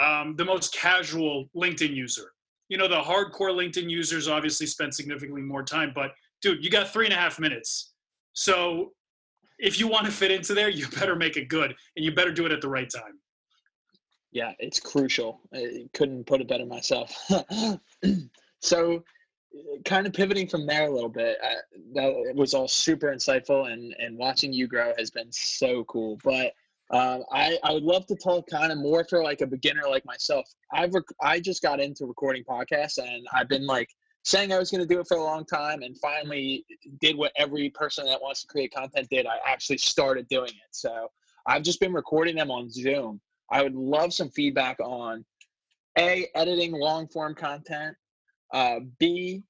um, the most casual linkedin user. You know the hardcore linkedin users obviously spend significantly more time but dude you got three and a half minutes. So if you want to fit into there you better make it good and you better do it at the right time yeah it's crucial i couldn't put it better myself so kind of pivoting from there a little bit uh, that was all super insightful and and watching you grow has been so cool but Um, I, I would love to talk kind of more for like a beginner like myself. I've rec- I just got into recording podcasts and I've been like saying I was going to do it for a long time and finally did what every person that wants to create content did. I actually started doing it. So I've just been recording them on Zoom. I would love some feedback on a editing long form content, uh, b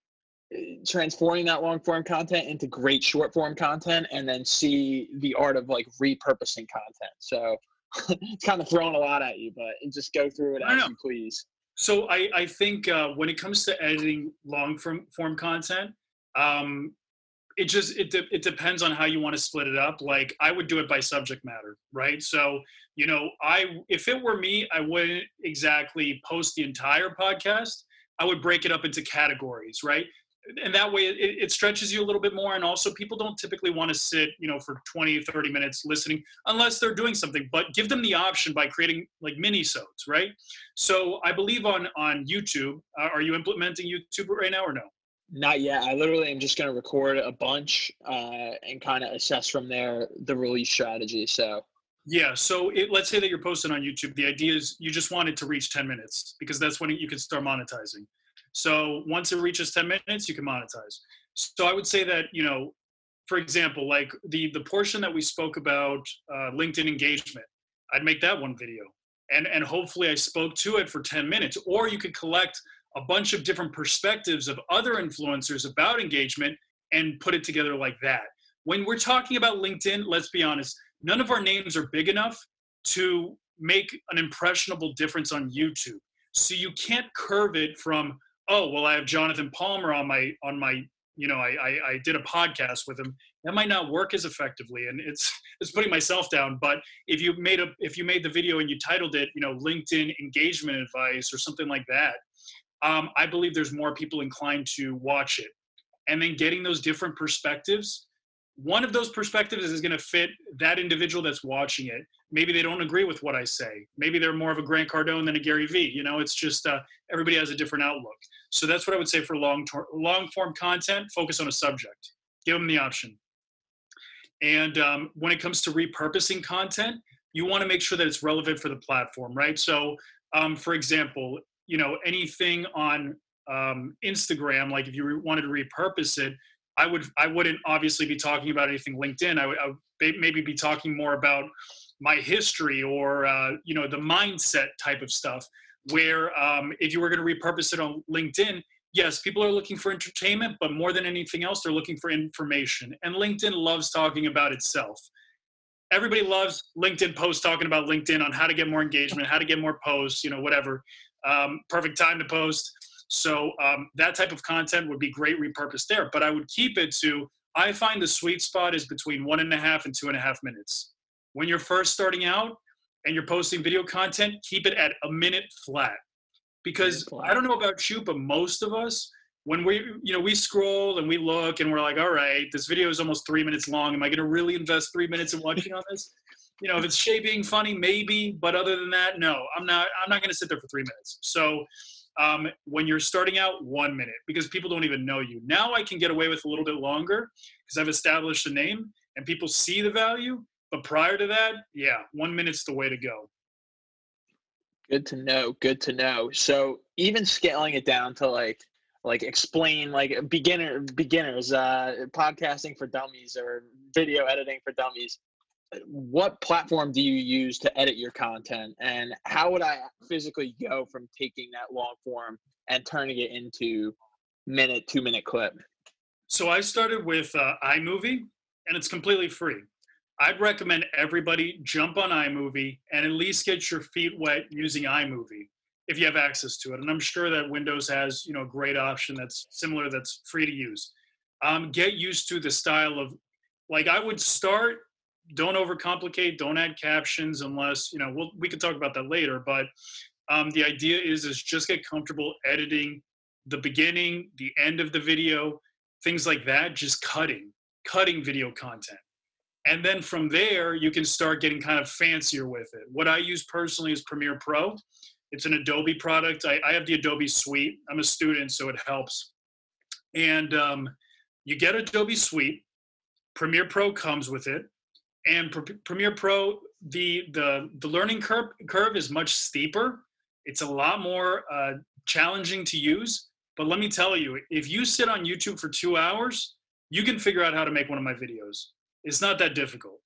transforming that long form content into great short form content and then see the art of like repurposing content. So it's kind of throwing a lot at you but just go through it as you please. So i, I think uh, when it comes to editing long form, form content um, it just it, de- it depends on how you want to split it up. Like i would do it by subject matter right? So you know i if it were me i wouldn't exactly post the entire podcast. I would break it up into categories right? And that way it, it, stretches you a little bit more and also people don't typically want to sit you know for 20 30 minutes listening unless they're doing something but give them the option by creating like mini sodes right? So i believe on on youtube uh, are you implementing youtube right now or no not yet i literally am just going to record a bunch uh, and kind of assess from there the release strategy so yeah so it, let's say that you're posting on youtube the idea is you just want it to reach 10 minutes because that's when you can start monetizing so once it reaches 10 minutes, you can monetize. So I would say that, you know, for example, like the the portion that we spoke about uh, LinkedIn engagement, I'd make that one video, and and hopefully I spoke to it for 10 minutes. Or you could collect a bunch of different perspectives of other influencers about engagement and put it together like that. When we're talking about LinkedIn, let's be honest, none of our names are big enough to make an impressionable difference on YouTube. So you can't curve it from oh well i have jonathan Palmar on my on my you know I, I, I did a podcast with him that might not work as effectively and it's it's putting myself down but if you made a if you made the video and you titled it you know linkedin engagement advice or something like that um, i believe there's more people inclined to watch it and then getting those different perspectives one of those perspectives is going to fit that individual that's watching it. Maybe they don't agree with what I say. Maybe they're more of a Grant Cardone than a Gary Vee. You know, it's just uh, everybody has a different outlook. So that's what I would say for long long form content. Focus on a subject. Give them the option. And um, when it comes to repurposing content, you want to make sure that it's relevant for the platform, right? So, um, for example, you know, anything on um, Instagram, like if you wanted to repurpose it, I would I wouldn't obviously be talking about anything LinkedIn. I would, I would maybe be talking more about my history or uh, you know the mindset type of stuff. Where um, if you were going to repurpose it on LinkedIn, yes, people are looking for entertainment, but more than anything else, they're looking for information. And LinkedIn loves talking about itself. Everybody loves LinkedIn posts talking about LinkedIn on how to get more engagement, how to get more posts, you know, whatever. Um, perfect time to post so um, that type of content would be great repurposed there. But I would keep it to, I find the sweet spot is between one and a half and two and a half minutes. When you're first starting out and you're posting video content, keep it at a minute flat. Because I don't know about you, but most of us, when we you know we scroll and we look and we're like all right this video is almost three minutes long am i going to really invest three minutes in watching on this you know if it's Shay being funny maybe but other than that no i'm not i'm not going to sit there for three minutes so um, when you're starting out, one minute because people don't even know you. Now I can get away with a little bit longer because I've established a name and people see the value. But prior to that, yeah, one minute's the way to go. Good to know. Good to know. So even scaling it down to like like explain like beginner beginners uh podcasting for dummies or video editing for dummies what platform do you use to edit your content? And how would i physically go from taking that long form and turning it into minute two minute clip? So i started with uh, imovie and it's completely free. I'd recommend everybody jump on imovie and at least get your feet wet using imovie if you have access to it. And i'm sure that windows has you know a great option that's similar that's free to use. Um, get used to the style of like i would start don't overcomplicate don't add captions unless you know we'll, we could talk about that later but um, the idea is is just get comfortable editing the beginning the end of the video things like that just cutting cutting video content. And then from there you can start getting kind of fancier with it. What i use personally is premiere pro. It's an adobe product. I, I have the adobe suite. I'm a student so it helps. And um, you get adobe suite. Premiere pro comes with it and Pre- Premiere Pro, the the the learning curve curve is much steeper. It's a lot more uh, challenging to use. But let me tell you, if you sit on YouTube for two hours, you can figure out how to make one of my videos. It's not that difficult.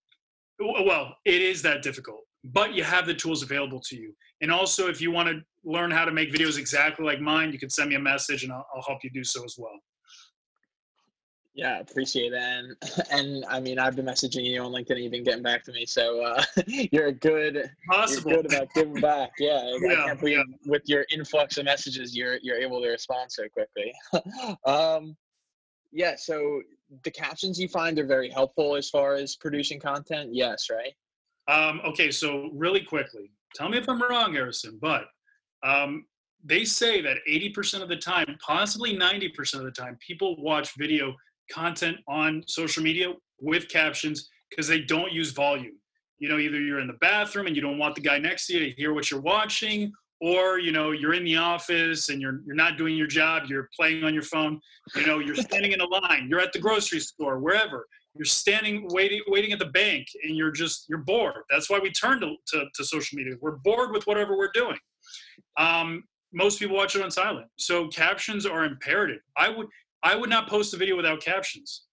Well, it is that difficult, but you have the tools available to you. And also, if you want to learn how to make videos exactly like mine, you can send me a message and I'll, I'll help you do so as well. Yeah, appreciate that. And, and I mean, I've been messaging you on LinkedIn, you've been getting back to me. So uh, you're a good. Possible. You're good about giving back. Yeah, Yeah, yeah. with your influx of messages, you're you're able to respond so quickly. um, yeah. So the captions you find are very helpful as far as producing content. Yes, right. Um, okay, so really quickly, tell me if I'm wrong, Harrison, but um, they say that 80% of the time, possibly 90% of the time, people watch video content on social media with captions because they don't use volume. You know, either you're in the bathroom and you don't want the guy next to you to hear what you're watching, or you know, you're in the office and you're you're not doing your job, you're playing on your phone. You know, you're standing in a line, you're at the grocery store, wherever. You're standing waiting waiting at the bank and you're just you're bored. That's why we turn to, to, to social media. We're bored with whatever we're doing. Um, most people watch it on silent. So captions are imperative. I would i would not post a video without captions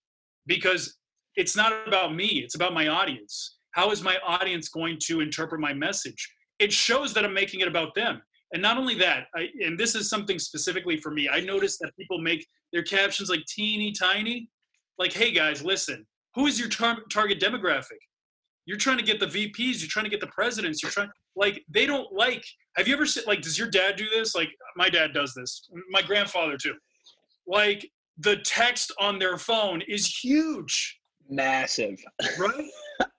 because it's not about me it's about my audience. How is my audience going to interpret my message? It shows that i'm making it about them. And not only that I, and this is something specifically for me i noticed that people make their captions like teeny tiny. Like hey guys listen who is your tar- target demographic? You're trying to get the vps you're trying to get the presidents you're trying like they don't like have you ever seen like does your dad do this? Like my dad does this my grandfather too like the text on their phone is huge. Massive. right?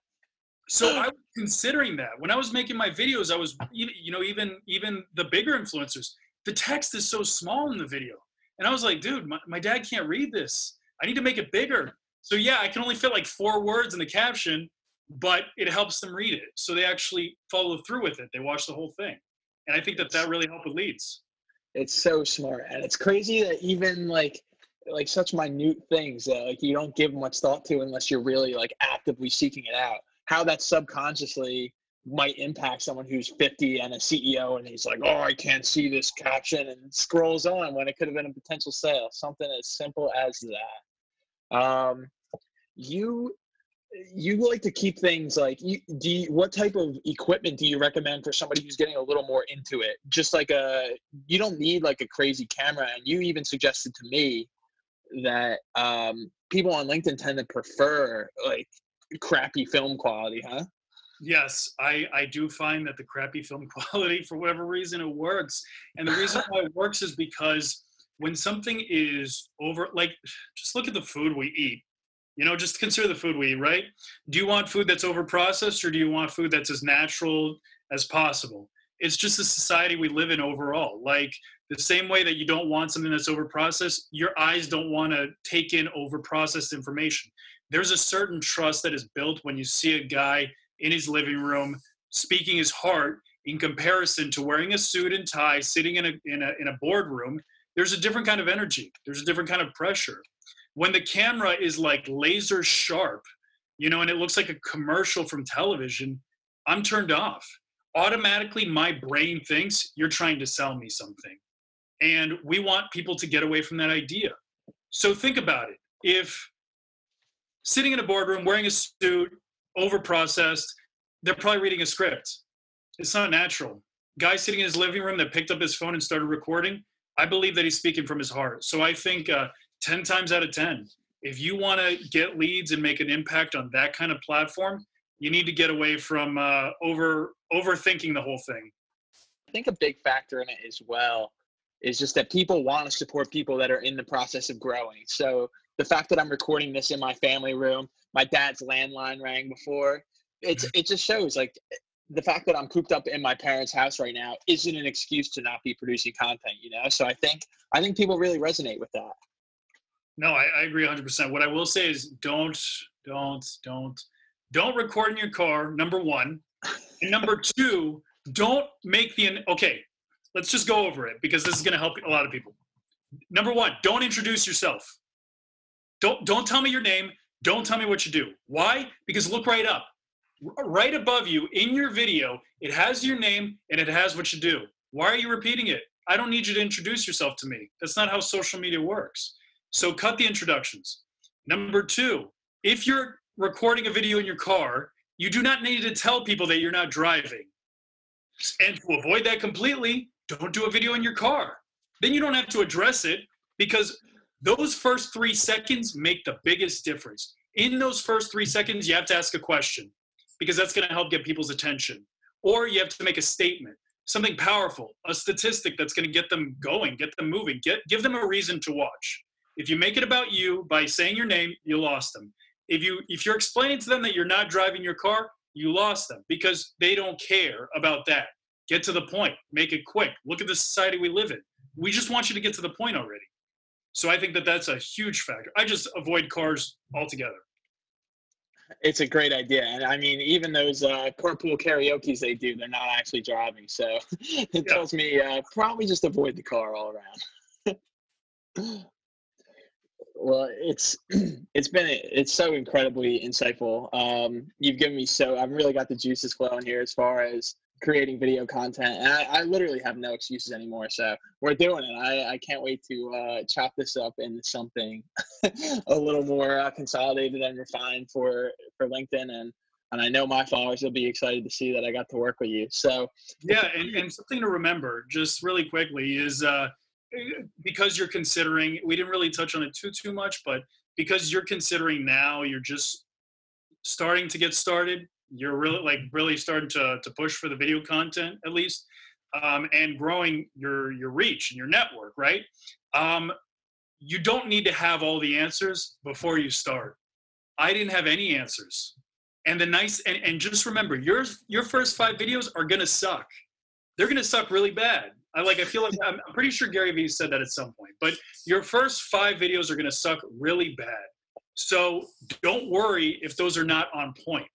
So i was considering that. When i was making my videos i was you you know even even the bigger influencers the text is so small in the video. And i was like dude my, my dad can't read this. I need to make it bigger. So yeah i can only fit like four words in the caption but it helps them read it. So they actually follow through with it. They watch the whole thing. And i think that that really helped with leads It's so smart, and it's crazy that even like like such minute things that like you don't give much thought to unless you're really like actively seeking it out. How that subconsciously might impact someone who's 50 and a CEO and he's like, oh, I can't see this caption and scrolls on when it could have been a potential sale. Something as simple as that. Um, you you like to keep things like you do you, what type of equipment do you recommend for somebody who's getting a little more into it just like a you don't need like a crazy camera and you even suggested to me that um, people on linkedin tend to prefer like crappy film quality huh Yes, I, I do find that the crappy film quality, for whatever reason, it works. And the reason why it works is because when something is over, like, just look at the food we eat. You know, just consider the food we eat, right? Do you want food that's over processed or do you want food that's as natural as possible? It's just the society we live in overall. Like, the same way that you don't want something that's over processed, your eyes don't want to take in over processed information. There's a certain trust that is built when you see a guy in his living room speaking his heart in comparison to wearing a suit and tie sitting in a, in a in a boardroom there's a different kind of energy there's a different kind of pressure when the camera is like laser sharp you know and it looks like a commercial from television i'm turned off. Automatically my brain thinks you're trying to sell me something and we want people to get away from that idea. So think about it. If sitting in a boardroom wearing a suit over processed they're probably reading a script. It's not natural. Guy sitting in his living room that picked up his phone and started recording i believe that he's speaking from his heart. So i think uh, 10 times out of 10 if you want to get leads and make an impact on that kind of platform you need to get away from uh, over overthinking the whole thing. I think a big factor in it as well is just that people want to support people that are in the process of growing. So the fact that i'm recording this in my family room my dad's landline rang before it's it just shows like the fact that i'm cooped up in my parents house right now isn't an excuse to not be producing content you know? So i think i think people really resonate with that no I, I agree 100% what i will say is don't don't don't don't record in your car number one and number two don't make the okay let's just go over it because this is going to help a lot of people number one don't introduce yourself don't don't tell me your name don't tell me what you do why because look right up right above you in your video, it has your name and it has what you do. Why are you repeating it? I don't need you to introduce yourself to me. That's not how social media works. So cut the introductions. Number two, if you're recording a video in your car, you do not need to tell people that you're not driving. And to avoid that completely, don't do a video in your car. Then you don't have to address it because those first three seconds make the biggest difference. In those first three seconds, you have to ask a question because that's going to help get people's attention. Or you have to make a statement, something powerful, a statistic that's going to get them going, get them moving, get give them a reason to watch. If you make it about you by saying your name, you lost them. If you if you're explaining to them that you're not driving your car, you lost them because they don't care about that. Get to the point. Make it quick. Look at the society we live in. We just want you to get to the point already. So I think that that's a huge factor. I just avoid cars altogether. It's a great idea, and I mean, even those uh, carpool karaoke's they do, they're not actually driving. So it yeah. tells me uh, probably just avoid the car all around. well, it's it's been it's so incredibly insightful. Um, you've given me so I've really got the juices flowing here as far as creating video content and I, I, literally have no excuses anymore so we're doing it i, I can't wait to uh, chop this up into something a little more uh, consolidated and refined for for linkedin and and i know my followers will be excited to see that i got to work with you so yeah and, and something to remember just really quickly is uh, because you're considering we didn't really touch on it too too much but because you're considering now you're just starting to get started you're really like really starting to, to push for the video content at least um, and growing your your reach and your network right? Um, you don't need to have all the answers before you start. I didn't have any answers. And the nice and, and just remember your your first five videos are gonna suck. They're gonna suck really bad i like i feel like i'm, I'm pretty sure gary vee said that at some point but your first five videos are gonna suck really bad so don't worry if those are not on point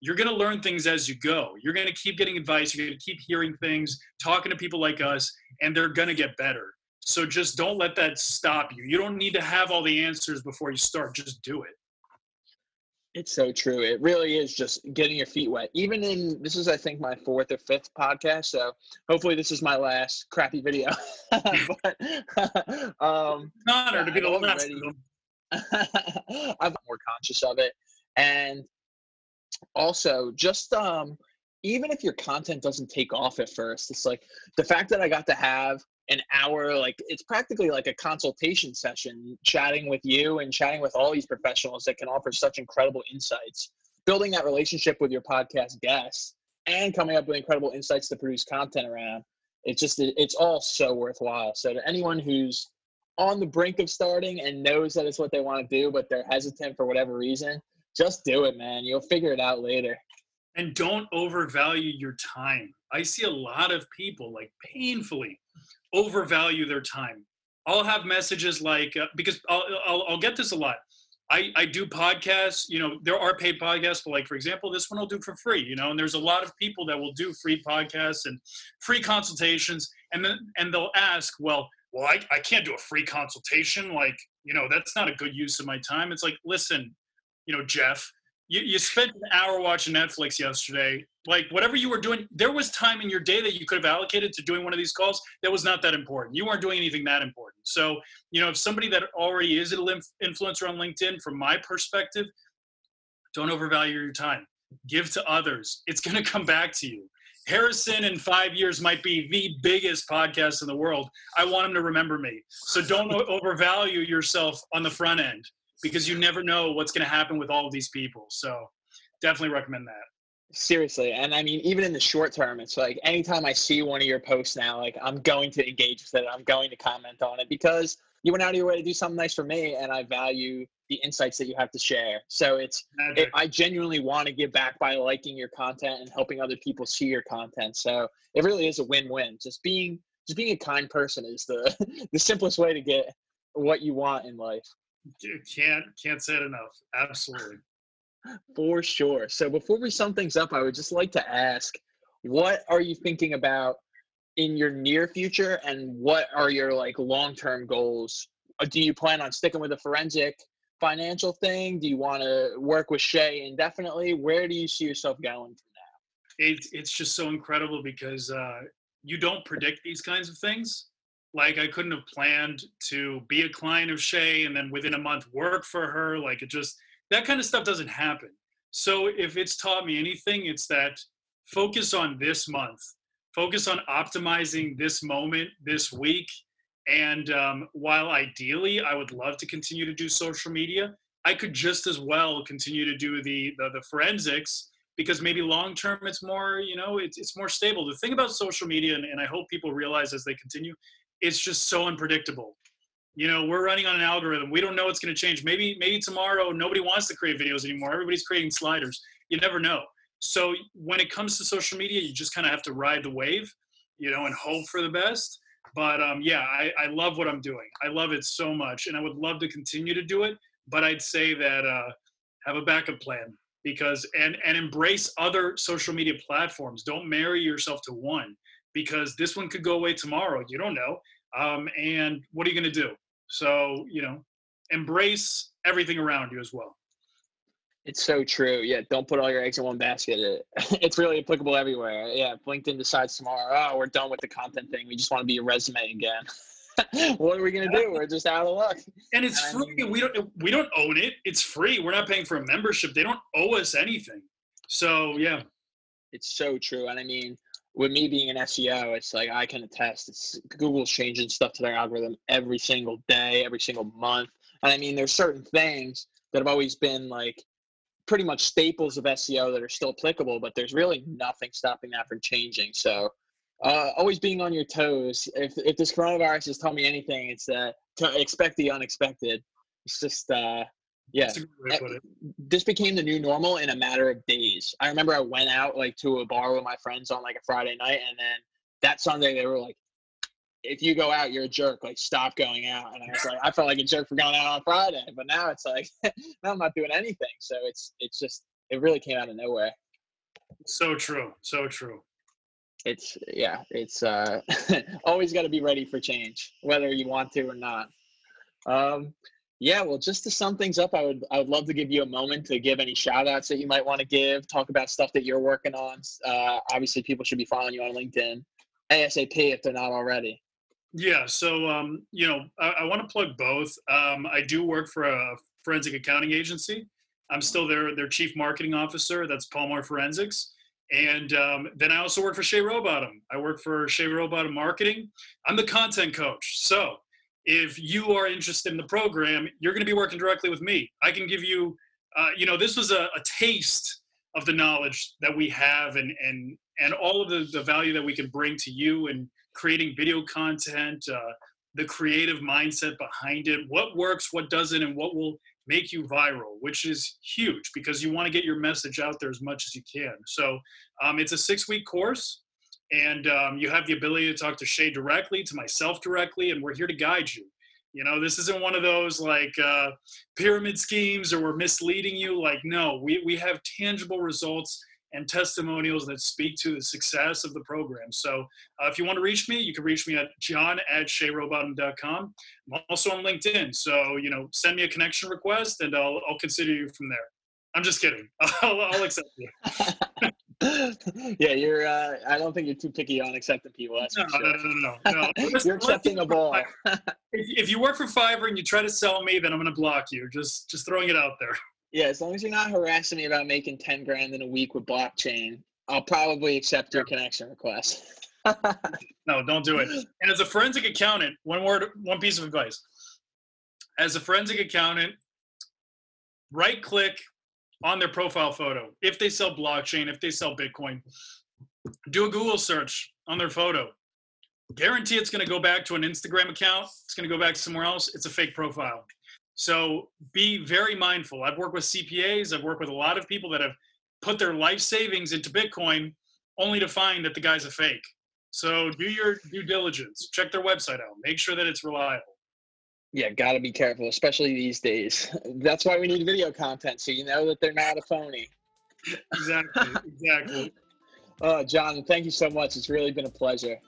you're going to learn things as you go. You're going to keep getting advice. You're going to keep hearing things, talking to people like us, and they're going to get better. So just don't let that stop you. You don't need to have all the answers before you start. Just do it. It's so true. It really is just getting your feet wet. Even in this is, I think, my fourth or fifth podcast. So hopefully, this is my last crappy video. but um, honor to be the last. I'm more conscious of it, and also just um even if your content doesn't take off at first it's like the fact that i got to have an hour like it's practically like a consultation session chatting with you and chatting with all these professionals that can offer such incredible insights building that relationship with your podcast guests and coming up with incredible insights to produce content around it's just it's all so worthwhile so to anyone who's on the brink of starting and knows that it's what they want to do but they're hesitant for whatever reason just do it, man. You'll figure it out later. And don't overvalue your time. I see a lot of people like painfully overvalue their time. I'll have messages like uh, because I'll, I'll, I'll get this a lot. I, I do podcasts, you know, there are paid podcasts, but like, for example, this one I'll do for free, you know, and there's a lot of people that will do free podcasts and free consultations. And then, and they'll ask, well, well, I, I can't do a free consultation. Like, you know, that's not a good use of my time. It's like, listen, you know, Jeff, you, you spent an hour watching Netflix yesterday. Like whatever you were doing, there was time in your day that you could have allocated to doing one of these calls that was not that important. You weren't doing anything that important. So, you know, if somebody that already is an influencer on LinkedIn, from my perspective, don't overvalue your time. Give to others. It's going to come back to you. Harrison in five years might be the biggest podcast in the world. I want him to remember me. So don't overvalue yourself on the front end because you never know what's going to happen with all of these people. So definitely recommend that. Seriously. And I mean, even in the short term, it's like anytime I see one of your posts now, like I'm going to engage with it. I'm going to comment on it because you went out of your way to do something nice for me and I value the insights that you have to share. So it's, it, I genuinely want to give back by liking your content and helping other people see your content. So it really is a win-win. Just being, just being a kind person is the, the simplest way to get what you want in life can't can't say it enough. Absolutely. For sure. So before we sum things up, I would just like to ask, what are you thinking about in your near future, and what are your like long term goals? Uh, do you plan on sticking with the forensic financial thing? Do you want to work with Shay indefinitely? Where do you see yourself going from now? It's it's just so incredible because uh, you don't predict these kinds of things. Like I couldn't have planned to be a client of Shay and then within a month work for her. Like it just that kind of stuff doesn't happen. So if it's taught me anything, it's that focus on this month, focus on optimizing this moment, this week. And um, while ideally I would love to continue to do social media, I could just as well continue to do the the, the forensics because maybe long term it's more you know it's, it's more stable. The thing about social media, and, and I hope people realize as they continue, it's just so unpredictable. You know we're running on an algorithm. We don't know what's going to change. Maybe maybe tomorrow nobody wants to create videos anymore. Everybody's creating sliders. You never know. So when it comes to social media you just kind of have to ride the wave you know and hope for the best. But um, yeah I, I love what i'm doing. I love it so much and i would love to continue to do it but i'd say that uh, have a backup plan because and and embrace other social media platforms. Don't marry yourself to one because this one could go away tomorrow you don't know um, and what are you going to do so, you know, embrace everything around you as well. It's so true. Yeah, don't put all your eggs in one basket. It's really applicable everywhere. Yeah, if LinkedIn decides tomorrow, oh, we're done with the content thing. We just want to be a resume again. what are we gonna do? We're just out of luck. And it's and free. We don't we don't own it. It's free. We're not paying for a membership. They don't owe us anything. So yeah. It's so true. And I mean, with me being an SEO, it's like I can attest. It's Google's changing stuff to their algorithm every single day, every single month. And I mean, there's certain things that have always been like pretty much staples of SEO that are still applicable, but there's really nothing stopping that from changing. So, uh, always being on your toes. If if this coronavirus has taught me anything, it's that to expect the unexpected. It's just uh, yeah. Eh, this became the new normal in a matter of days. I remember i went out like to a bar with my friends on like a friday night and then that sunday they were like if you go out you're a jerk. Like stop going out. And i was like i felt like a jerk for going out on friday but now it's like now i'm not doing anything. So it's it's just it really came out of nowhere. So true. So true. It's yeah it's uh always got to be ready for change whether you want to or not. Um yeah, well, just to sum things up, I would I would love to give you a moment to give any shout outs that you might want to give, talk about stuff that you're working on. Uh, obviously, people should be following you on LinkedIn ASAP if they're not already. Yeah, so um, you know, I, I want to plug both. Um, I do work for a forensic accounting agency. I'm still their their chief marketing officer. That's Palmar Forensics. And um, then I also work for Shay Rowbottom. I work for Shay Rowbottom Marketing. I'm the content coach. So if you are interested in the program, you're going to be working directly with me. I can give you, uh, you know, this was a, a, taste of the knowledge that we have and and and all of the, the value that we can bring to you and creating video content, uh, the creative mindset behind it, what works, what doesn't, and what will make you viral, which is huge because you want to get your message out there as much as you can. So um, it's a six week course and um, you have the ability to talk to Shay directly, to myself directly, and we're here to guide you. You know, this isn't one of those like uh, pyramid schemes or we're misleading you. Like, no, we, we have tangible results and testimonials that speak to the success of the program. So uh, if you want to reach me, you can reach me at john at shayrowbottom.com. I'm also on LinkedIn. So, you know, send me a connection request and I'll, I'll consider you from there. I'm just kidding. I'll, I'll accept you. yeah, you're. Uh, I don't think you're too picky on accepting people. That's no, sure. no, no, no, no. you're accepting a ball. if, if you work for Fiverr and you try to sell me, then I'm going to block you. Just, just throwing it out there. Yeah, as long as you're not harassing me about making ten grand in a week with blockchain, I'll probably accept your connection request. no, don't do it. And as a forensic accountant, one word, one piece of advice. As a forensic accountant, right click on their profile photo. If they sell blockchain, if they sell Bitcoin, do a Google search on their photo. Guarantee it's going to go back to an Instagram account. It's going to go back somewhere else. It's a fake profile. So be very mindful. I've worked with CPAs. I've worked with a lot of people that have put their life savings into Bitcoin only to find that the guy's a fake. So do your due diligence. Check their website out. Make sure that it's reliable. Yeah, got to be careful, especially these days. That's why we need video content, so you know that they're not a phony. exactly, exactly. Uh, John, thank you so much. It's really been a pleasure.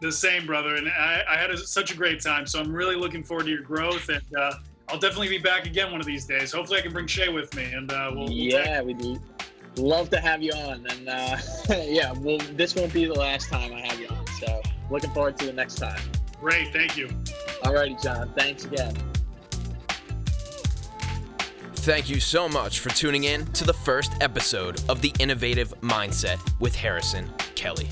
The same, brother. And I, I had a, such a great time. So I'm really looking forward to your growth. And uh, I'll definitely be back again one of these days. Hopefully, I can bring Shay with me, and uh, we'll, we'll yeah, we'd love to have you on. And uh, yeah, well, this won't be the last time I have you on. So looking forward to the next time. Great, thank you. All righty, John. Thanks again. Thank you so much for tuning in to the first episode of The Innovative Mindset with Harrison Kelly.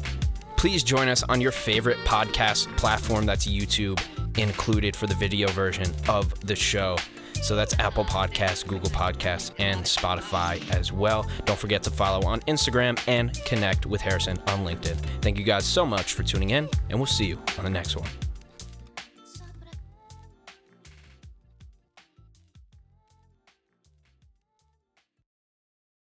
Please join us on your favorite podcast platform that's YouTube included for the video version of the show. So that's Apple Podcasts, Google Podcasts, and Spotify as well. Don't forget to follow on Instagram and connect with Harrison on LinkedIn. Thank you guys so much for tuning in, and we'll see you on the next one.